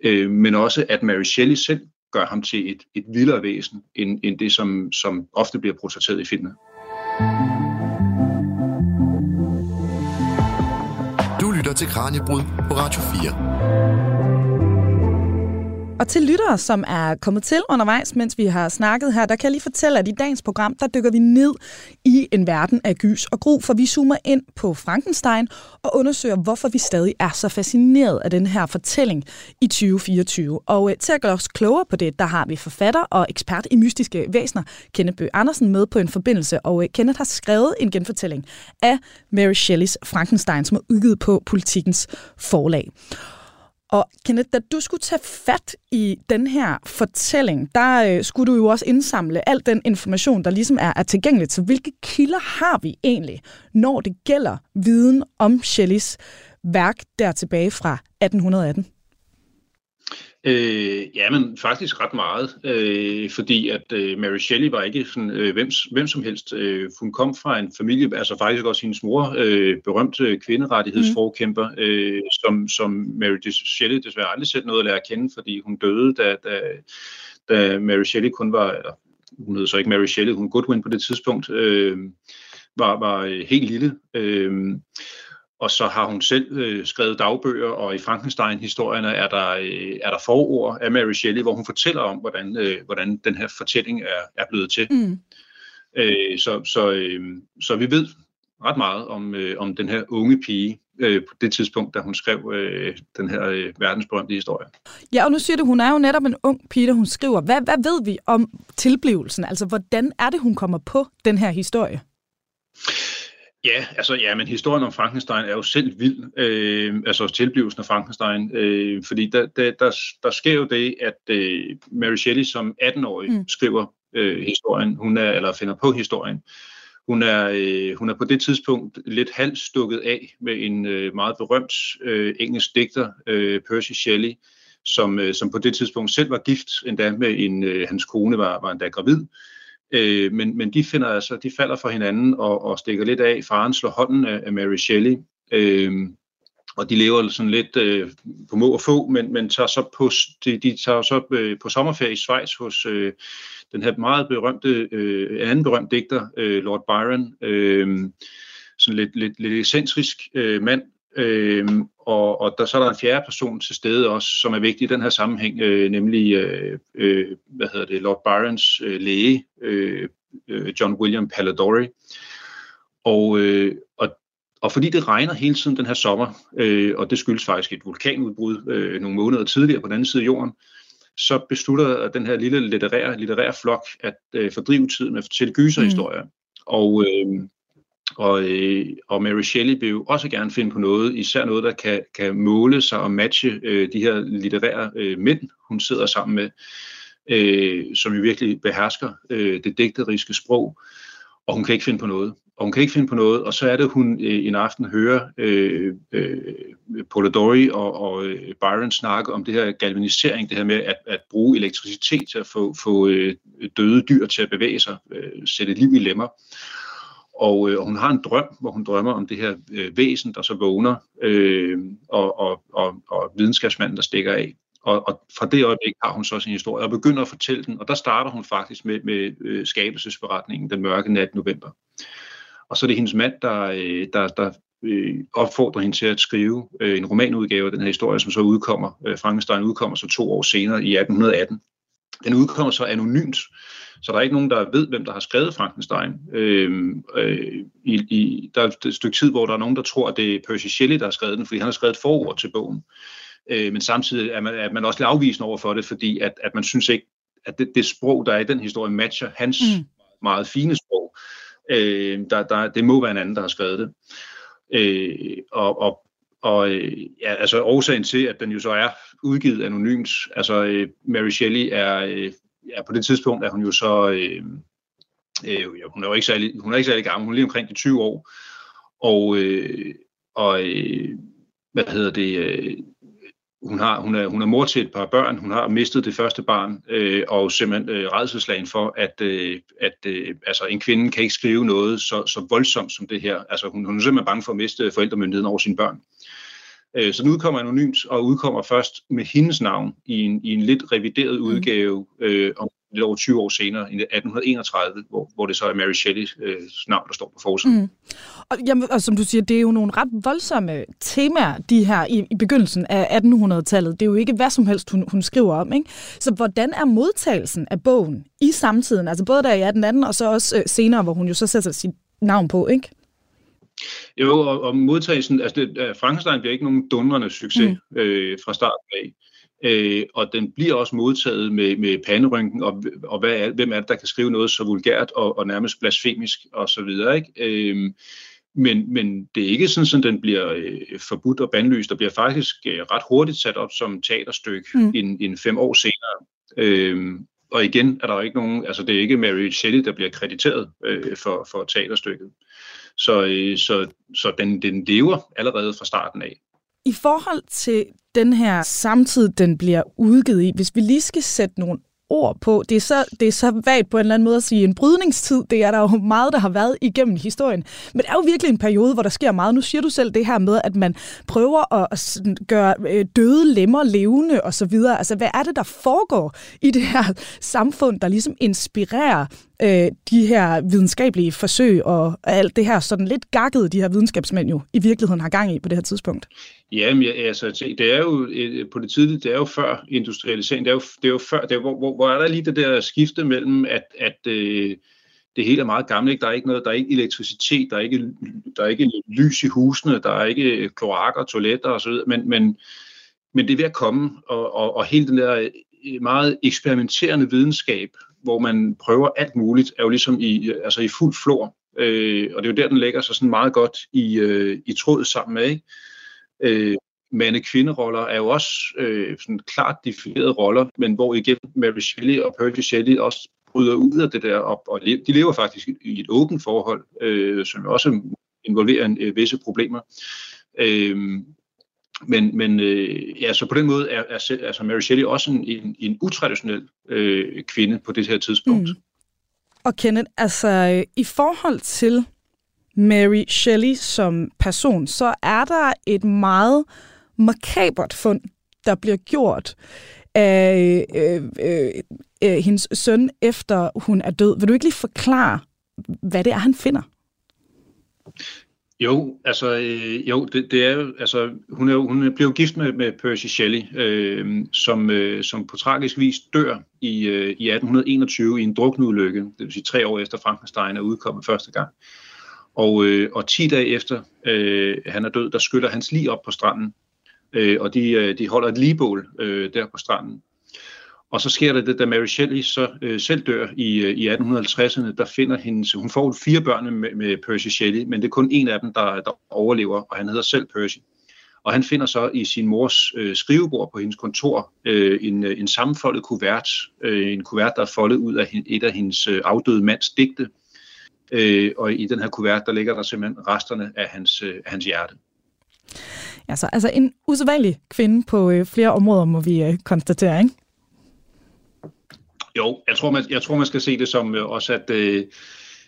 Speaker 6: Øh, men også, at Mary Shelley selv gør ham til et, et vildere væsen, end, end det, som, som ofte bliver portrætteret i filmen.
Speaker 2: Du lytter til Kranjebrud på Radio 4.
Speaker 5: Og til lyttere, som er kommet til undervejs, mens vi har snakket her, der kan jeg lige fortælle, at i dagens program, der dykker vi ned i en verden af gys og gru, for vi zoomer ind på Frankenstein og undersøger, hvorfor vi stadig er så fascineret af den her fortælling i 2024. Og øh, til at gøre os klogere på det, der har vi forfatter og ekspert i mystiske væsener, Kenneth Bøh Andersen, med på en forbindelse. Og øh, Kenneth har skrevet en genfortælling af Mary Shelleys Frankenstein, som er udgivet på Politikens forlag. Og Kenneth, da du skulle tage fat i den her fortælling, der øh, skulle du jo også indsamle al den information, der ligesom er, er tilgængelig. Så hvilke kilder har vi egentlig, når det gælder viden om Shelleys værk der tilbage fra 1818?
Speaker 6: Øh, ja, men faktisk ret meget, øh, fordi at øh, Mary Shelley var ikke sådan, øh, hvem, hvem som helst. Øh, hun kom fra en familie, altså faktisk også hendes mor, øh, berømte kvinderettighedsforkæmper, mm. øh, som, som Mary Shelley desværre aldrig set noget at lære at kende, fordi hun døde, da, da, da Mary Shelley kun var, eller, hun hed så ikke Mary Shelley, hun Goodwin på det tidspunkt, øh, var, var helt lille. Øh, og så har hun selv øh, skrevet dagbøger, og i Frankenstein-historierne er der, øh, er der forord af Mary Shelley, hvor hun fortæller om, hvordan, øh, hvordan den her fortælling er, er blevet til. Mm. Øh, så, så, øh, så vi ved ret meget om, øh, om den her unge pige øh, på det tidspunkt, da hun skrev øh, den her øh, verdensberømte historie.
Speaker 5: Ja, og nu siger du, hun er jo netop en ung pige, der hun skriver. Hvad, hvad ved vi om tilblivelsen? Altså, hvordan er det, hun kommer på den her historie?
Speaker 6: Ja, altså ja, men historien om Frankenstein er jo selv vild, øh, altså tilblivelsen af Frankenstein, øh, fordi der, der, der, der sker jo det, at øh, Mary Shelley som 18-årig mm. skriver øh, historien, hun er, eller finder på historien. Hun er, øh, hun er på det tidspunkt lidt halvt stukket af med en øh, meget berømt øh, engelsk digter, øh, Percy Shelley, som, øh, som på det tidspunkt selv var gift endda med en, øh, hans kone var, var endda gravid. Øh, men, men de finder altså, de falder for hinanden og, og stikker lidt af. Faren slår hånden af, af Mary Shelley. Øh, og de lever sådan lidt øh, på må og få, men, men tager så på, de, de tager så øh, på sommerferie i Schweiz hos øh, den her meget berømte, øh, anden berømt digter, øh, Lord Byron, øh, sådan lidt, lidt, lidt eccentrisk øh, mand, øh, og, og der, så er der en fjerde person til stede også, som er vigtig i den her sammenhæng, øh, nemlig øh, øh, hvad hedder det, Lord Byrons øh, læge, øh, øh, John William Palladori. Og, øh, og, og fordi det regner hele tiden den her sommer, øh, og det skyldes faktisk et vulkanudbrud øh, nogle måneder tidligere på den anden side af jorden, så beslutter den her lille litterære, litterære flok at øh, fordrive tiden med at fortælle gyserhistorier. Mm. Og, øh, og, øh, og Mary Shelley vil jo også gerne finde på noget, især noget, der kan, kan måle sig og matche øh, de her litterære øh, mænd, hun sidder sammen med, øh, som jo virkelig behersker øh, det digteriske sprog, og hun kan ikke finde på noget. Og hun kan ikke finde på noget, og så er det, hun øh, en aften hører øh, øh, Polidori og, og øh, Byron snakke om det her galvanisering, det her med at, at bruge elektricitet til at få, få øh, døde dyr til at bevæge sig, øh, sætte liv i lemmer. Og, øh, og hun har en drøm, hvor hun drømmer om det her øh, væsen, der så vågner, øh, og, og, og, og videnskabsmanden, der stikker af. Og, og fra det øjeblik har hun så sin historie, og begynder at fortælle den, og der starter hun faktisk med, med øh, skabelsesberetningen den mørke nat november. Og så er det hendes mand, der, øh, der, der øh, opfordrer hende til at skrive øh, en romanudgave af den her historie, som så udkommer, øh, Frankenstein udkommer så to år senere i 1818. Den udkommer så anonymt, så der er ikke nogen, der ved, hvem der har skrevet Frankenstein. Øh, øh, i, i, der er et stykke tid, hvor der er nogen, der tror, at det er Percy Shelley, der har skrevet den, fordi han har skrevet et forord til bogen. Øh, men samtidig er man, er man også lidt afvisende over for det, fordi at, at man synes ikke, at det, det sprog, der er i den historie, matcher hans mm. meget fine sprog. Øh, der, der, det må være en anden, der har skrevet det. Øh, og, og, og øh, ja, altså årsagen til, at den jo så er udgivet anonymt, altså øh, Mary Shelley er øh, ja, på det tidspunkt er hun jo så, øh, øh, hun er jo ikke særlig, hun er ikke særlig gammel, hun er lige omkring de 20 år, og, øh, og øh, hvad hedder det, øh, hun, har, hun, er, hun er mor til et par børn, hun har mistet det første barn, øh, og simpelthen øh, redselslagen for, at, øh, at øh, altså, en kvinde kan ikke skrive noget så, så voldsomt som det her. Altså, hun, hun er simpelthen bange for at miste forældremyndigheden over sine børn. Øh, så den udkommer anonymt, og udkommer først med hendes navn i en, i en lidt revideret mm. udgave øh, om lidt over 20 år senere, i 1831, hvor, hvor det så er Mary Shelleys øh, navn, der står på forsiden. Mm.
Speaker 5: Og, jamen, og som du siger, det er jo nogle ret voldsomme temaer, de her i, i begyndelsen af 1800-tallet. Det er jo ikke hvad som helst, hun, hun skriver om. Ikke? Så hvordan er modtagelsen af bogen i samtiden, altså både der i 1818 og så også øh, senere, hvor hun jo så sætter sit navn på, ikke?
Speaker 6: Jo, og, og modtagelsen, altså det, Frankenstein bliver ikke nogen dundrende succes mm. øh, fra starten af. Øh, og den bliver også modtaget med, med panderynken, og, og hvad er, hvem er det, der kan skrive noget så vulgært og, og nærmest blasfemisk og så videre, ikke? Øh, men, men det er ikke sådan, at den bliver øh, forbudt og bandlyst. Der bliver faktisk øh, ret hurtigt sat op som teaterstykke mm. en, en fem år senere. Øh, og igen er der ikke nogen, altså det er ikke Mary Shelley, der bliver krediteret øh, for, for teaterstykket. Så, øh, så, så den, den lever allerede fra starten af.
Speaker 5: I forhold til den her samtid, den bliver udgivet i, hvis vi lige skal sætte nogle ord på. Det er, så, det er så vagt på en eller anden måde at sige en brydningstid. Det er der jo meget, der har været igennem historien. Men det er jo virkelig en periode, hvor der sker meget. Nu siger du selv det her med, at man prøver at gøre øh, døde lemmer levende osv. Altså, hvad er det, der foregår i det her samfund, der ligesom inspirerer øh, de her videnskabelige forsøg og alt det her sådan lidt gakkede, de her videnskabsmænd jo i virkeligheden har gang i på det her tidspunkt?
Speaker 6: Jamen, ja, altså, det er jo øh, på det tidlige, det er jo før industrialisering, det er jo, det er jo før, det er, hvor, hvor, hvor er der lige det der skifte mellem, at, at øh, det hele er meget gammelt, ikke? der er ikke noget, der er ikke elektricitet, der er ikke, der er ikke lys i husene, der er ikke øh, kloakker, toiletter osv., men, men, men det er ved at komme, og, og, og hele den der øh, meget eksperimenterende videnskab, hvor man prøver alt muligt, er jo ligesom i, altså i fuld flor. øh, og det er jo der, den lægger sig sådan meget godt i, øh, i tråd sammen med. Ikke? Øh, mande-kvinderoller er jo også øh, sådan klart definerede roller, men hvor igen Mary Shelley og Percy Shelley også bryder ud af det der, og, og de lever faktisk i et åbent forhold, øh, som også involverer en, øh, visse problemer. Øh, men, men øh, ja, så på den måde er, er altså Mary Shelley også en, en, en utraditionel øh, kvinde på det her tidspunkt. Mm.
Speaker 5: Og Kenneth, altså i forhold til Mary Shelley som person, så er der et meget makabert fund, der bliver gjort af øh, øh, øh, hendes søn, efter hun er død. Vil du ikke lige forklare, hvad det er, han finder?
Speaker 6: Jo, altså, øh, jo, det, det er jo, altså, hun, er, hun blev gift med, med Percy Shelley, øh, som, øh, som på tragisk vis dør i, øh, i 1821 i en drukneulykke, det vil sige tre år efter Frankenstein er udkommet første gang. Og, øh, og 10 dage efter øh, han er død, der skyller hans lige op på stranden, øh, og de, øh, de holder et ligebål øh, der på stranden. Og så sker der det, da Mary Shelley så øh, selv dør i, øh, i 1850'erne, der finder hendes, hun får fire børn med, med Percy Shelley, men det er kun en af dem, der, der overlever, og han hedder selv Percy. Og han finder så i sin mors øh, skrivebord på hendes kontor øh, en, øh, en sammenfoldet kuvert, øh, en kuvert, der er foldet ud af et af hendes øh, afdøde mands digte. Øh, og i den her kuvert, der ligger der simpelthen resterne af hans, øh, hans hjerte.
Speaker 5: Ja, så altså en usædvanlig kvinde på øh, flere områder, må vi øh, konstatere, ikke?
Speaker 6: Jo, jeg tror, man, jeg tror, man skal se det som øh, også, at, øh,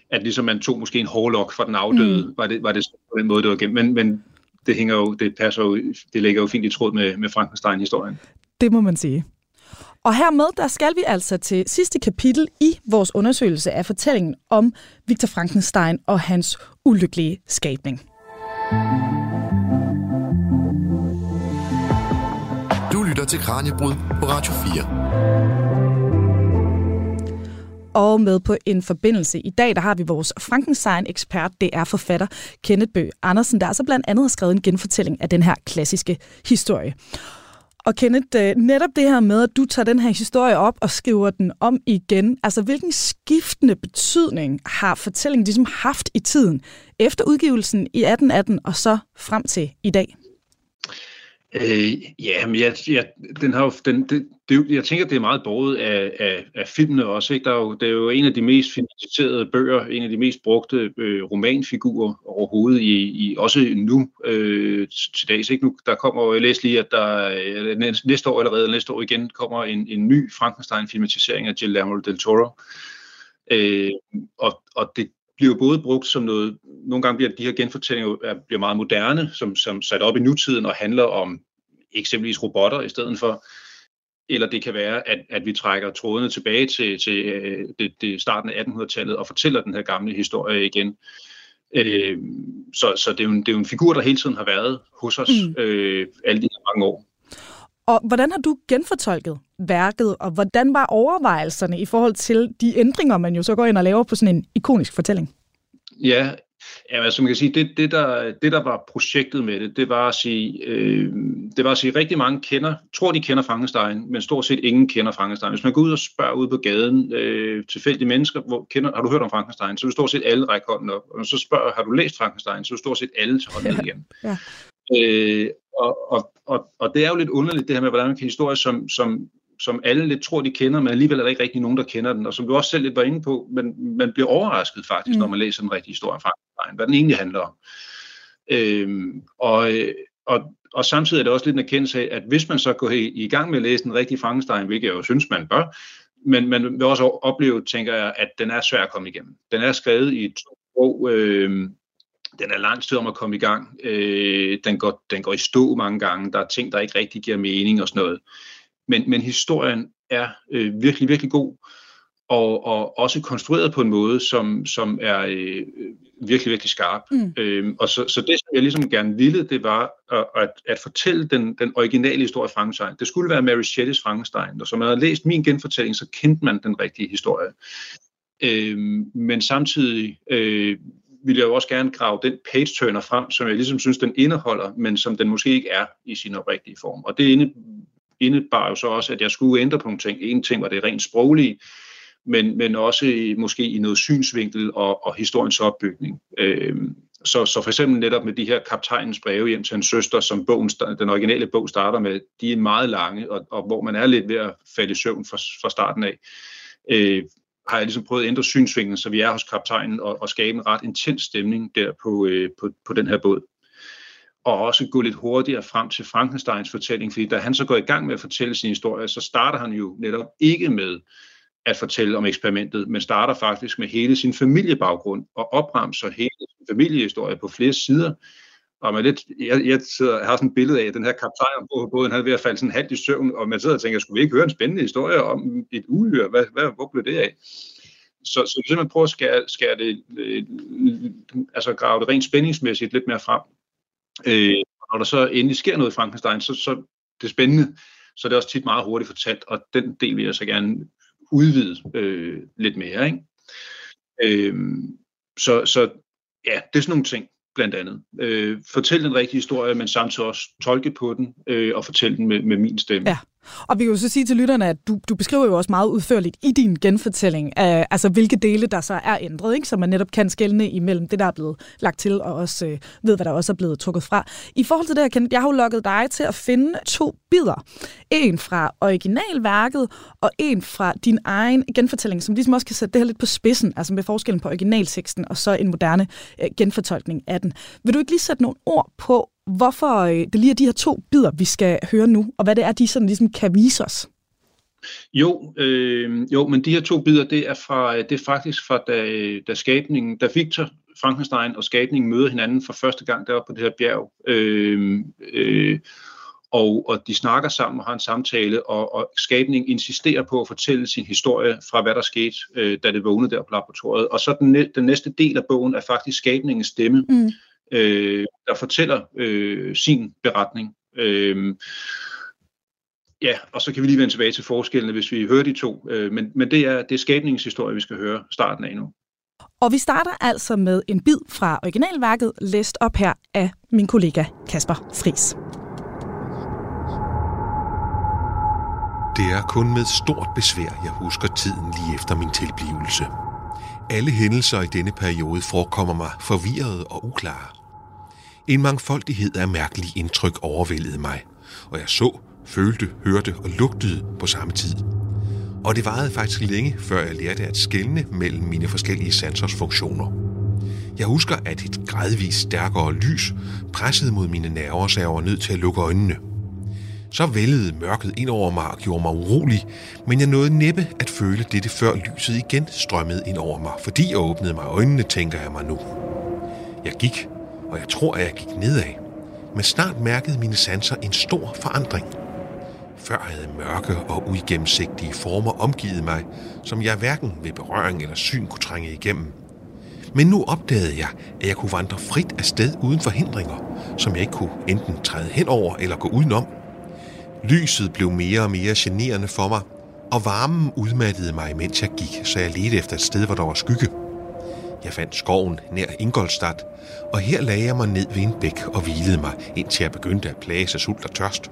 Speaker 6: at ligesom man tog måske en hårlok fra den afdøde, mm. var, det, var det på den måde, det var gennem. Men, men det, hænger jo, det, passer jo, det ligger jo fint i tråd med, med Frankenstein-historien.
Speaker 5: Det må man sige. Og hermed, der skal vi altså til sidste kapitel i vores undersøgelse af fortællingen om Victor Frankenstein og hans ulykkelige skabning.
Speaker 2: Du lytter til Kranjebrud på Radio
Speaker 5: 4. Og med på en forbindelse i dag, der har vi vores Frankenstein-ekspert, det er forfatter Kenneth Bø Andersen, der altså blandt andet har skrevet en genfortælling af den her klassiske historie. Og Kenneth, øh, netop det her med, at du tager den her historie op og skriver den om igen, altså hvilken skiftende betydning har fortællingen ligesom haft i tiden, efter udgivelsen i 1818 og så frem til i dag?
Speaker 6: Øh, ja, men jeg, jeg, den har jo, den, det, det, jeg tænker, det er meget båret af, af, af filmene også. Ikke? Der er jo, det er jo en af de mest finansierede bøger, en af de mest brugte øh, romanfigurer overhovedet, i, i, også nu øh, til dags. Ikke? Nu, der kommer, jeg læste lige, at der øh, næste år allerede, næste år igen, kommer en, en ny Frankenstein-filmatisering af Guillermo del Toro. Øh, og, og det, bliver både brugt som noget, nogle gange bliver de her genfortællinger bliver meget moderne, som, som sat op i nutiden og handler om eksempelvis robotter i stedet for, eller det kan være, at, at vi trækker trådene tilbage til, til øh, det, det starten af 1800-tallet og fortæller den her gamle historie igen. Øh, så så det, er jo en, det er jo en figur, der hele tiden har været hos os mm. øh, alle de her mange år.
Speaker 5: Og hvordan har du genfortolket værket, og hvordan var overvejelserne i forhold til de ændringer, man jo så går ind og laver på sådan en ikonisk fortælling?
Speaker 6: Ja, Ja, altså man kan sige, det, det, der, det der var projektet med det, det var at sige, øh, det var at sige, rigtig mange kender, tror de kender Frankenstein, men stort set ingen kender Frankenstein. Hvis man går ud og spørger ud på gaden, øh, tilfældige mennesker, hvor, kender, har du hørt om Frankenstein, så vil stort set alle række hånden op. Og så spørger, har du læst Frankenstein, så vil stort set alle tage hånden ned igen. Ja. Øh, og, og, og, og det er jo lidt underligt det her med, hvordan man kan historie, som, som, som alle lidt tror, de kender, men alligevel er der ikke rigtig nogen, der kender den. Og som du også selv lidt var inde på, men man bliver overrasket faktisk, mm. når man læser en rigtig historie fra hvad den egentlig handler om. Øhm, og, og, og samtidig er det også lidt en erkendelse af, at hvis man så går i, i gang med at læse en rigtig Frankenstein, hvilket jeg jo synes, man bør, men man vil også opleve, tænker jeg, at den er svær at komme igennem. Den er skrevet i to år, øh, den er lang tid om at komme i gang. Øh, den, går, den går i stå mange gange. Der er ting, der ikke rigtig giver mening og sådan noget. Men, men historien er øh, virkelig, virkelig god, og, og også konstrueret på en måde, som, som er øh, virkelig, virkelig skarp. Mm. Øh, og så, så det, som jeg ligesom gerne ville, det var at, at, fortælle den, den originale historie af Frankenstein. Det skulle være Mary Shelleys Frankenstein, og som man havde læst min genfortælling, så kendte man den rigtige historie. Øh, men samtidig øh, vil jeg jo også gerne grave den page-turner frem, som jeg ligesom synes, den indeholder, men som den måske ikke er i sin oprigtige form. Og det indebar jo så også, at jeg skulle ændre på nogle ting. En ting var det rent sproglige, men, men også i, måske i noget synsvinkel og, og historiens opbygning. Øh, så, så for eksempel netop med de her kaptajnens breve hjem til hans søster, som bogen, den originale bog starter med, de er meget lange, og, og hvor man er lidt ved at falde i søvn fra, fra starten af, øh, har jeg ligesom prøvet at ændre synsvinklen, så vi er hos kaptajnen og, og skabe en ret intens stemning der på, øh, på, på den her båd. Og også gå lidt hurtigere frem til Frankensteins fortælling, fordi da han så går i gang med at fortælle sin historie, så starter han jo netop ikke med at fortælle om eksperimentet, men starter faktisk med hele sin familiebaggrund og opremser hele sin familiehistorie på flere sider. Og man lidt, jeg, jeg, sidder, jeg har sådan et billede af, at den her kaptajn på båden, han er ved at falde sådan halvt i søvn, og man sidder og tænker, skulle vi ikke høre en spændende historie om et uhyre? Hvad, hvad, hvor blev det af? Så, så vi simpelthen prøver at skære, skære det, øh, altså grave det rent spændingsmæssigt lidt mere frem. Øh, og når der så endelig sker noget i Frankenstein, så, så det er spændende, så det er også tit meget hurtigt fortalt, og den del vil jeg så gerne udvide øh, lidt mere. Ikke? Øh, så, så ja, det er sådan nogle ting, blandt andet. Øh, fortæl den rigtige historie, men samtidig også tolke på den øh, og fortælle den med, med min stemme.
Speaker 5: Ja. Og vi kan jo så sige til lytterne, at du, du beskriver jo også meget udførligt i din genfortælling, af, altså hvilke dele, der så er ændret, ikke? så man netop kan skelne imellem det, der er blevet lagt til, og også øh, ved, hvad der også er blevet trukket fra. I forhold til det her, Kenneth, jeg har jo lukket dig til at finde to bidder. En fra originalværket, og en fra din egen genfortælling, som ligesom også kan sætte det her lidt på spidsen, altså med forskellen på originalteksten og så en moderne øh, genfortolkning af den. Vil du ikke lige sætte nogle ord på, hvorfor øh, det lige er de her to bidder, vi skal høre nu, og hvad det er, de sådan ligesom kan vise os.
Speaker 6: Jo, øh, jo, men de her to bidder, det er, fra, det er faktisk fra da, da skabningen, da Victor Frankenstein og skabningen møder hinanden for første gang deroppe på det her bjerg. Øh, øh, og, og de snakker sammen og har en samtale, og, og skabningen insisterer på at fortælle sin historie fra, hvad der skete, øh, da det vågnede der på laboratoriet. Og så den, den næste del af bogen er faktisk skabningens stemme. Mm øh, der fortæller øh, sin beretning. Øh, ja, og så kan vi lige vende tilbage til forskellene, hvis vi hører de to. Øh, men men det, er, det er skabningshistorie, vi skal høre starten af nu.
Speaker 5: Og vi starter altså med en bid fra originalværket, læst op her af min kollega Kasper Fris.
Speaker 1: Det er kun med stort besvær, jeg husker tiden lige efter min tilblivelse. Alle hændelser i denne periode forekommer mig forvirrede og uklare. En mangfoldighed af mærkelige indtryk overvældede mig, og jeg så, følte, hørte og lugtede på samme tid. Og det varede faktisk længe, før jeg lærte at skelne mellem mine forskellige sansers funktioner. Jeg husker, at et gradvist stærkere lys pressede mod mine nerver, så jeg var nødt til at lukke øjnene. Så vældede mørket ind over mig og gjorde mig urolig, men jeg nåede næppe at føle dette, før lyset igen strømmede ind over mig, fordi jeg åbnede mig øjnene, tænker jeg mig nu. Jeg gik og jeg tror, at jeg gik nedad. Men snart mærkede mine sanser en stor forandring. Før havde mørke og uigennemsigtige former omgivet mig, som jeg hverken ved berøring eller syn kunne trænge igennem. Men nu opdagede jeg, at jeg kunne vandre frit af sted uden forhindringer, som jeg ikke kunne enten træde hen over eller gå udenom. Lyset blev mere og mere generende for mig, og varmen udmattede mig, mens jeg gik, så jeg ledte efter et sted, hvor der var skygge. Jeg fandt skoven nær Ingolstadt, og her lagde jeg mig ned ved en bæk og hvilede mig, indtil jeg begyndte at plage sig sult og tørst.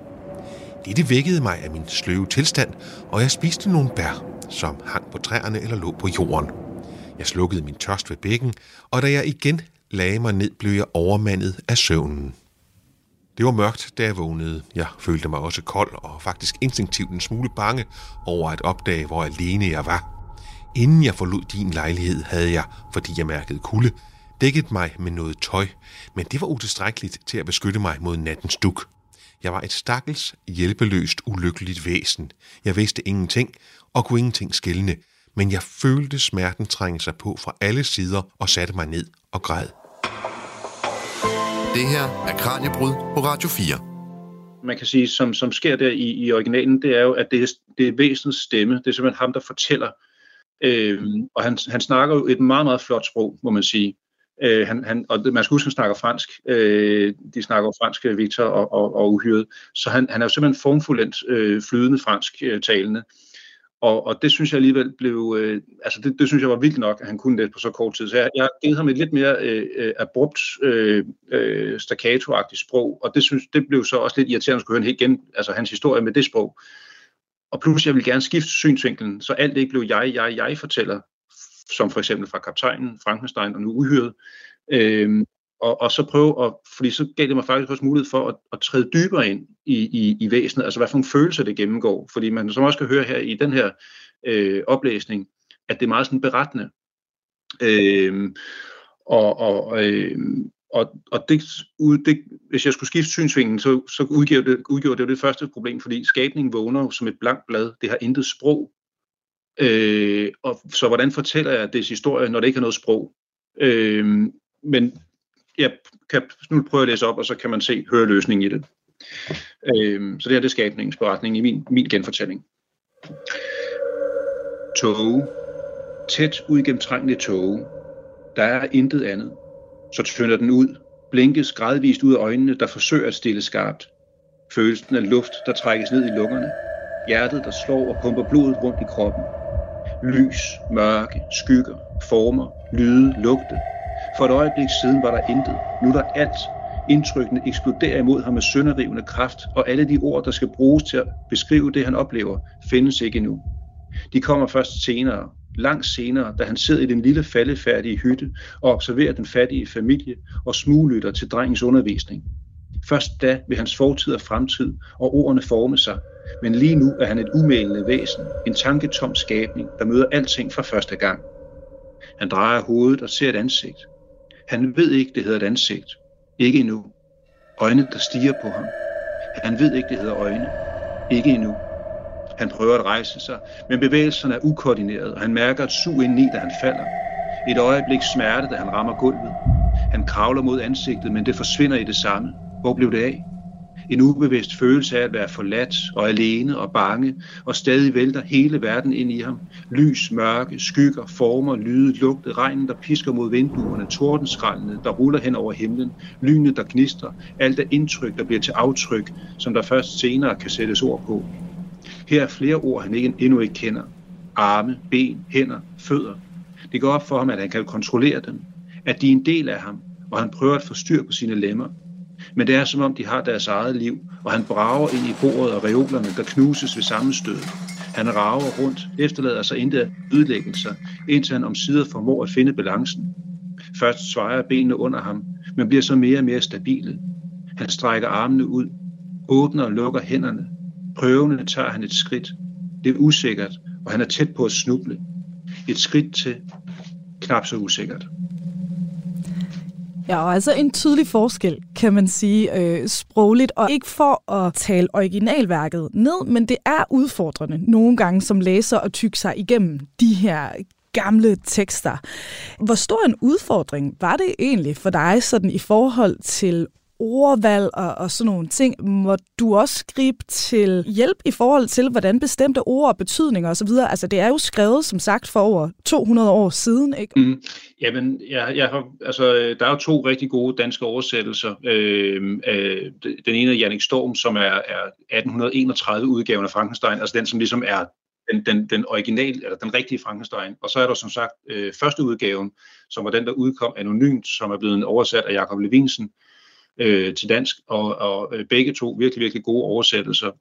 Speaker 1: Dette vækkede mig af min sløve tilstand, og jeg spiste nogle bær, som hang på træerne eller lå på jorden. Jeg slukkede min tørst ved bækken, og da jeg igen lagde mig ned, blev jeg overmandet af søvnen. Det var mørkt, da jeg vågnede. Jeg følte mig også kold og faktisk instinktivt en smule bange over at opdage, hvor alene jeg var. Inden jeg forlod din lejlighed, havde jeg, fordi jeg mærkede kulde, dækket mig med noget tøj, men det var utilstrækkeligt til at beskytte mig mod nattens duk. Jeg var et stakkels, hjælpeløst, ulykkeligt væsen. Jeg vidste ingenting og kunne ingenting skælne, men jeg følte smerten trænge sig på fra alle sider og satte mig ned og græd.
Speaker 2: Det her er Kranjebrud på Radio 4.
Speaker 6: Man kan sige, som, som sker der i, i originalen, det er jo, at det det er væsenets stemme. Det er simpelthen ham, der fortæller Øh, og han, han snakker jo et meget, meget flot sprog, må man sige. Øh, han, han, og man skal huske, at han snakker fransk. Øh, de snakker jo fransk, Victor og, og, og Uhyret. Så han, han er jo simpelthen formfuldendt øh, flydende fransk øh, talende. Og, og det synes jeg alligevel blev, øh, altså det, det synes jeg var vildt nok, at han kunne det på så kort tid. Så jeg, jeg har givet ham et lidt mere øh, øh abrupt, øh, øh, staccato sprog, og det synes det blev så også lidt irriterende at skulle høre igen, altså hans historie med det sprog. og pludselig jeg vil gerne skifte synsvinkelen, så alt ikke blev jeg, jeg, jeg fortæller, som for eksempel fra kaptajnen, Frankenstein og nu uhyret. Øh, og, og så prøve at, fordi så gav det mig faktisk også mulighed for at, at træde dybere ind i, i, i væsenet, altså hvad for nogle følelser det gennemgår. Fordi man som også kan høre her i den her øh, oplæsning, at det er meget sådan berettende. Øh, og, og, øh, og, og det, ud, det, hvis jeg skulle skifte synsvingen, så, så udgjorde det, udgjorde det det første problem, fordi skabningen vågner som et blankt blad. Det har intet sprog. Øh, og, så hvordan fortæller jeg dets historie, når det ikke har noget sprog? Øh, men jeg kan nu prøve at læse op, og så kan man se, høre løsningen i det. Øh, så det her det er skabningens beretning i min, min genfortælling. Tåge. Tæt uigennemtrængende tåge. Der er intet andet. Så tynder den ud, blinkes gradvist ud af øjnene, der forsøger at stille skarpt. Følelsen af luft, der trækkes ned i lungerne. Hjertet, der slår og pumper blodet rundt i kroppen. Lys, mørke, skygger, former, lyde, lugte. For et øjeblik siden var der intet. Nu er der alt. Indtrykkene eksploderer imod ham med sønderrivende kraft, og alle de ord, der skal bruges til at beskrive det, han oplever, findes ikke endnu. De kommer først senere, langt senere, da han sidder i den lille faldefærdige hytte og observerer den fattige familie og smuglytter til drengens undervisning. Først da vil hans fortid og fremtid og ordene forme sig, men lige nu er han et umælende væsen, en tanketom skabning, der møder alting for første gang. Han drejer hovedet og ser et ansigt. Han ved ikke, det hedder et ansigt. Ikke endnu. Øjne, der stiger på ham. Han ved ikke, det hedder øjne. Ikke endnu. Han prøver at rejse sig, men bevægelserne er ukoordinerede, og han mærker et sug indeni, da han falder. Et øjeblik smerte, da han rammer gulvet. Han kravler mod ansigtet, men det forsvinder i det samme. Hvor blev det af? En ubevidst følelse af at være forladt og alene og bange, og stadig vælter hele verden ind i ham. Lys, mørke, skygger, former, lyde, lugte, regnen, der pisker mod vinduerne, tordenskraldene, der ruller hen over himlen, lynet, der gnister, alt er indtryk, der bliver til aftryk, som der først senere kan sættes ord på. Her er flere ord, han ikke, endnu ikke kender. Arme, ben, hænder, fødder. Det går op for ham, at han kan kontrollere dem. At de er en del af ham, og han prøver at få styr på sine lemmer. Men det er som om, de har deres eget liv, og han brager ind i bordet og reolerne, der knuses ved sammenstødet. Han rager rundt, efterlader sig intet ødelæggelser, indtil han omsider formår at finde balancen. Først svejer benene under ham, men bliver så mere og mere stabile. Han strækker armene ud, åbner og lukker hænderne, Prøvende tager han et skridt. Det er usikkert, og han er tæt på at snuble. Et skridt til knap så usikkert.
Speaker 5: Ja, og altså en tydelig forskel, kan man sige, øh, sprogligt, og ikke for at tale originalværket ned, men det er udfordrende nogle gange som læser at tykke sig igennem de her gamle tekster. Hvor stor en udfordring var det egentlig for dig sådan i forhold til ordvalg og, og sådan nogle ting, må du også gribe til hjælp i forhold til, hvordan bestemte ord og betydninger osv., altså det er jo skrevet, som sagt, for over 200 år siden, ikke?
Speaker 6: Mm. Jamen, jeg, jeg har, altså, der er jo to rigtig gode danske oversættelser. Øhm, øh, øh, den ene er Jannik Storm, som er, er 1831-udgaven af Frankenstein, altså den, som ligesom er den, den, den original, eller den rigtige Frankenstein. Og så er der som sagt øh, første udgaven, som var den, der udkom anonymt, som er blevet oversat af Jakob Levinsen, øh, øh, til dansk, og, og øh, begge to virkelig, virkelig gode oversættelser.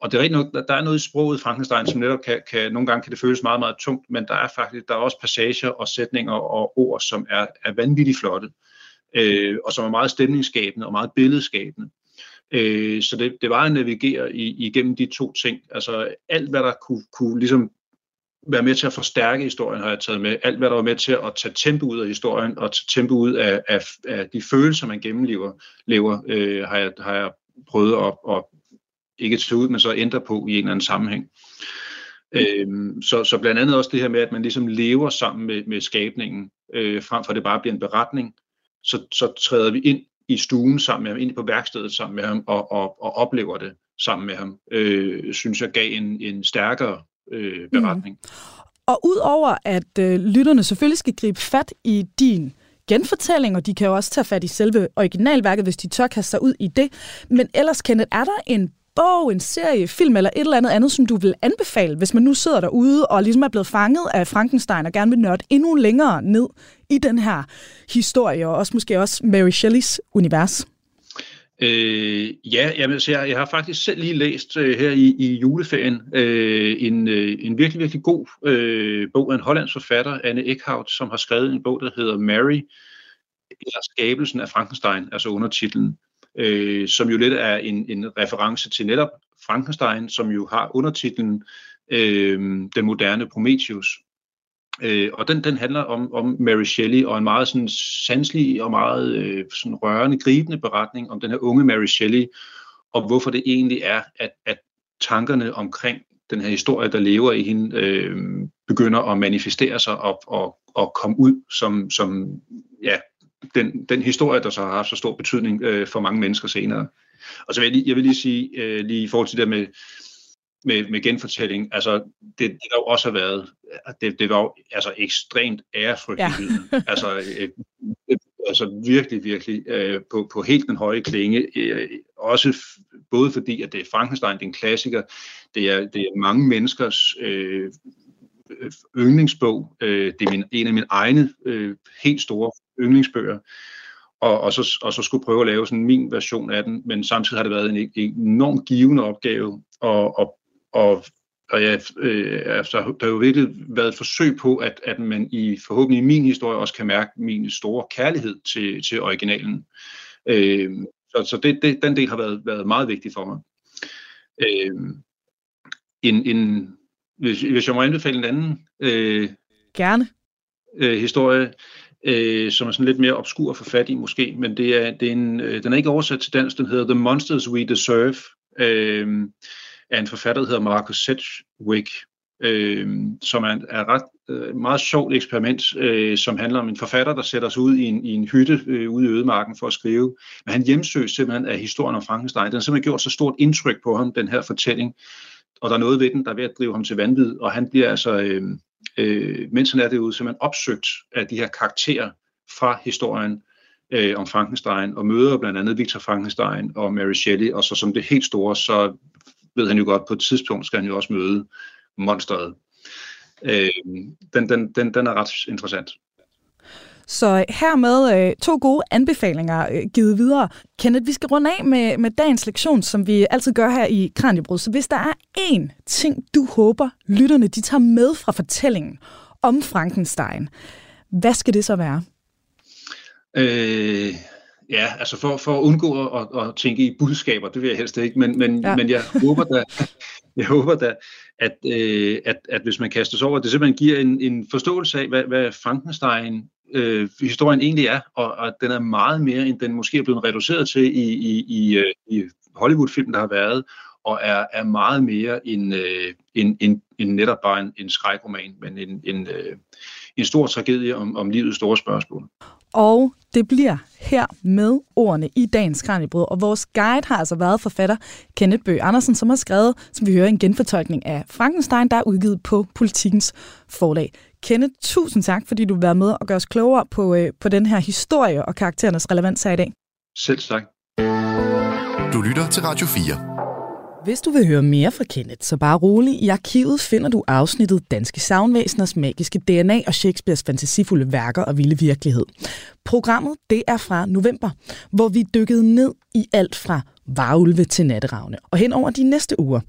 Speaker 6: Og det er rigtigt nok, der er noget i sproget Frankenstein, som netop kan, kan, nogle gange kan det føles meget, meget tungt, men der er faktisk der er også passager og sætninger og ord, som er, er vanvittigt flotte, øh, og som er meget stemningsskabende og meget billedskabende. Øh, så det, det var at navigere i, igennem de to ting. Altså alt, hvad der kunne, kunne ligesom være med til at forstærke historien, har jeg taget med. Alt, hvad der var med til at tage tempo ud af historien, og tage tempo ud af, af, af de følelser, man gennemlever, lever, øh, har, jeg, har jeg prøvet at, at ikke tage ud, men så ændre på i en eller anden sammenhæng. Øhm, så, så blandt andet også det her med, at man ligesom lever sammen med, med skabningen, øh, frem for at det bare bliver en beretning, så, så træder vi ind i stuen sammen med ham, ind på værkstedet sammen med ham, og, og, og oplever det sammen med ham, øh, synes jeg gav en, en stærkere øh, beretning. Mm.
Speaker 5: Og udover at øh, lytterne selvfølgelig skal gribe fat i din genfortælling, og de kan jo også tage fat i selve originalværket, hvis de tør kaste sig ud i det. Men ellers, Kenneth, er der en bog, en serie, film eller et eller andet andet, som du vil anbefale, hvis man nu sidder derude og ligesom er blevet fanget af Frankenstein og gerne vil nørde endnu længere ned i den her historie, og også måske også Mary Shelleys univers?
Speaker 6: Øh, ja, jamen, så jeg, jeg har faktisk selv lige læst øh, her i, i juleferien øh, en, øh, en virkelig, virkelig god øh, bog af en hollandsk forfatter, Anne Eckhout, som har skrevet en bog, der hedder Mary, eller Skabelsen af Frankenstein, altså undertitlen, øh, som jo lidt er en, en reference til netop Frankenstein, som jo har undertitlen øh, Den moderne Prometheus. Øh, og den, den handler om, om Mary Shelley og en meget sådan sanselig og meget øh, sådan rørende, gribende beretning om den her unge Mary Shelley, og hvorfor det egentlig er, at, at tankerne omkring den her historie, der lever i hende, øh, begynder at manifestere sig og, og, og komme ud som, som ja, den, den historie, der så har haft så stor betydning øh, for mange mennesker senere. Og så vil jeg lige, jeg vil lige sige, øh, lige i forhold til det med, med, med genfortælling, altså det, det der jo også har været, det, det var jo altså ekstremt ærefrygtigt. Ja. altså, øh, altså virkelig, virkelig øh, på, på helt den høje klinge. Øh, også både fordi, at det er Frankenstein, det er en klassiker, det er, det er mange menneskers øh, yndlingsbog. Øh, det er min, en af mine egne øh, helt store yndlingsbøger. Og, og, så, og så skulle prøve at lave sådan min version af den, men samtidig har det været en, en enormt givende opgave at, at, og, og ja, øh, altså, der har jo virkelig været et forsøg på, at, at man i forhåbentlig i min historie også kan mærke min store kærlighed til, til originalen. Øh, så så det, det, den del har været, været meget vigtig for mig. Øh, en, en, hvis, hvis jeg må anbefale en anden
Speaker 5: øh, Gerne.
Speaker 6: Øh, historie, øh, som er sådan lidt mere obskur at få fat i måske, men det er, det er en, øh, den er ikke oversat til dansk, den hedder The Monsters We Deserve. Øh, af en forfatter, der hedder Marcus Sedgwick, øh, som er, er ret øh, meget sjovt eksperiment, øh, som handler om en forfatter, der sætter sig ud i en, i en hytte øh, ude i ødemarken for at skrive. Men han hjemsøges simpelthen af historien om Frankenstein. Den har simpelthen gjort så stort indtryk på ham, den her fortælling. Og der er noget ved den, der er ved at drive ham til vanvid, og han bliver altså, øh, øh, mens han er derude, simpelthen opsøgt af de her karakterer fra historien øh, om Frankenstein, og møder blandt andet Victor Frankenstein og Mary Shelley, og så som det helt store, så ved han jo godt, på et tidspunkt skal han jo også møde monsteret. Øh, den, den, den, den er ret interessant.
Speaker 5: Så hermed øh, to gode anbefalinger øh, givet videre. Kenneth, vi skal runde af med, med dagens lektion, som vi altid gør her i Kranjebrud. Så hvis der er én ting, du håber, lytterne de tager med fra fortællingen om Frankenstein, hvad skal det så være?
Speaker 6: Øh, Ja, altså for, for at undgå at, at tænke i budskaber, det vil jeg helst ikke, men, men, ja. men jeg håber da, [LAUGHS] jeg håber da at, øh, at, at hvis man kaster sig over, at det simpelthen giver en, en forståelse af, hvad, hvad Frankenstein øh, historien egentlig er, og, og den er meget mere, end den måske er blevet reduceret til i, i, i, øh, i Hollywood-film, der har været, og er, er meget mere end, øh, end, end, end netop bare en, en skrækroman, men en, en, øh, en stor tragedie om, om livets store spørgsmål.
Speaker 5: Og det bliver her med ordene i dagens Kranjebrød. Og vores guide har altså været forfatter Kenneth Bøge Andersen, som har skrevet, som vi hører, en genfortolkning af Frankenstein, der er udgivet på Politikens forlag. Kenneth, tusind tak, fordi du vil være med og gøre os klogere på, øh, på den her historie og karakterernes relevans her i dag.
Speaker 6: Selv tak.
Speaker 2: Du lytter til Radio 4.
Speaker 5: Hvis du vil høre mere fra Kenneth, så bare rolig. I arkivet finder du afsnittet Danske Savnvæseners magiske DNA og Shakespeares fantasifulde værker og vilde virkelighed. Programmet det er fra november, hvor vi dykkede ned i alt fra varulve til natteravne. Og hen over de næste uger,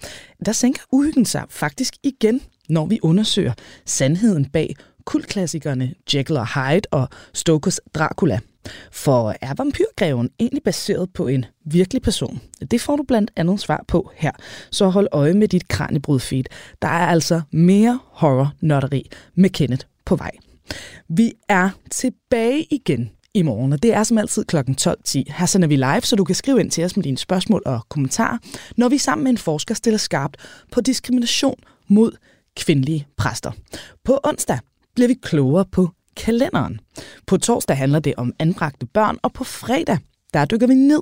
Speaker 5: der sænker uhyggen sig faktisk igen, når vi undersøger sandheden bag kultklassikerne Jekyll og Hyde og Stokers Dracula – for er vampyrgreven egentlig baseret på en virkelig person? Det får du blandt andet svar på her, så hold øje med dit kranjebrudfeed. Der er altså mere horror-nørderi med Kenneth på vej. Vi er tilbage igen i morgen, og det er som altid kl. 12.10. Her sender vi live, så du kan skrive ind til os med dine spørgsmål og kommentarer, når vi sammen med en forsker stiller skarpt på diskrimination mod kvindelige præster. På onsdag bliver vi klogere på kalenderen. På torsdag handler det om anbragte børn, og på fredag der dykker vi ned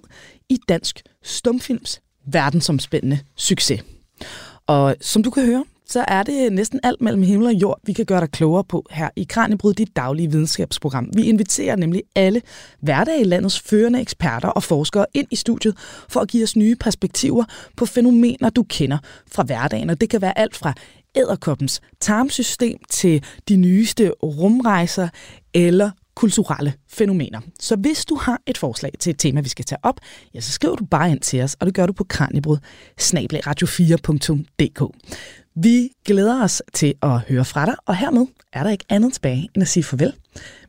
Speaker 5: i dansk stumfilms verdensomspændende succes. Og som du kan høre, så er det næsten alt mellem himmel og jord, vi kan gøre dig klogere på her i Kranjebryd, dit daglige videnskabsprogram. Vi inviterer nemlig alle hverdag i landets førende eksperter og forskere ind i studiet for at give os nye perspektiver på fænomener, du kender fra hverdagen. Og det kan være alt fra æderkoppens tarmsystem til de nyeste rumrejser eller kulturelle fænomener. Så hvis du har et forslag til et tema, vi skal tage op, ja, så skriver du bare ind til os, og det gør du på kranjebrud radio4.dk. Vi glæder os til at høre fra dig, og hermed er der ikke andet tilbage end at sige farvel.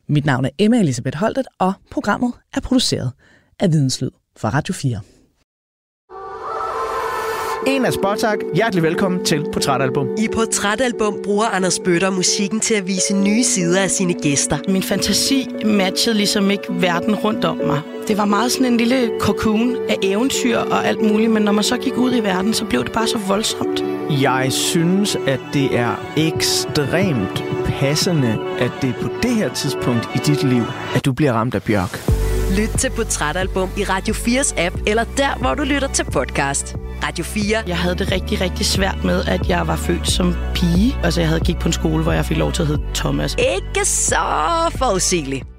Speaker 5: Mit navn er Emma Elisabeth Holtet, og programmet er produceret af Videnslyd for Radio 4.
Speaker 7: En af Spotak. Hjertelig velkommen til Portrætalbum.
Speaker 8: I Portrætalbum bruger Anders Bøtter musikken til at vise nye sider af sine gæster.
Speaker 9: Min fantasi matchede ligesom ikke verden rundt om mig. Det var meget sådan en lille cocoon af eventyr og alt muligt, men når man så gik ud i verden, så blev det bare så voldsomt.
Speaker 7: Jeg synes, at det er ekstremt passende, at det er på det her tidspunkt i dit liv, at du bliver ramt af bjørk.
Speaker 8: Lyt til Portrætalbum i Radio 4's app, eller der, hvor du lytter til podcast. Radio 4.
Speaker 9: Jeg havde det rigtig, rigtig svært med, at jeg var født som pige. Altså, jeg havde gik på en skole, hvor jeg fik lov til at hedde Thomas.
Speaker 8: Ikke så forudsigeligt.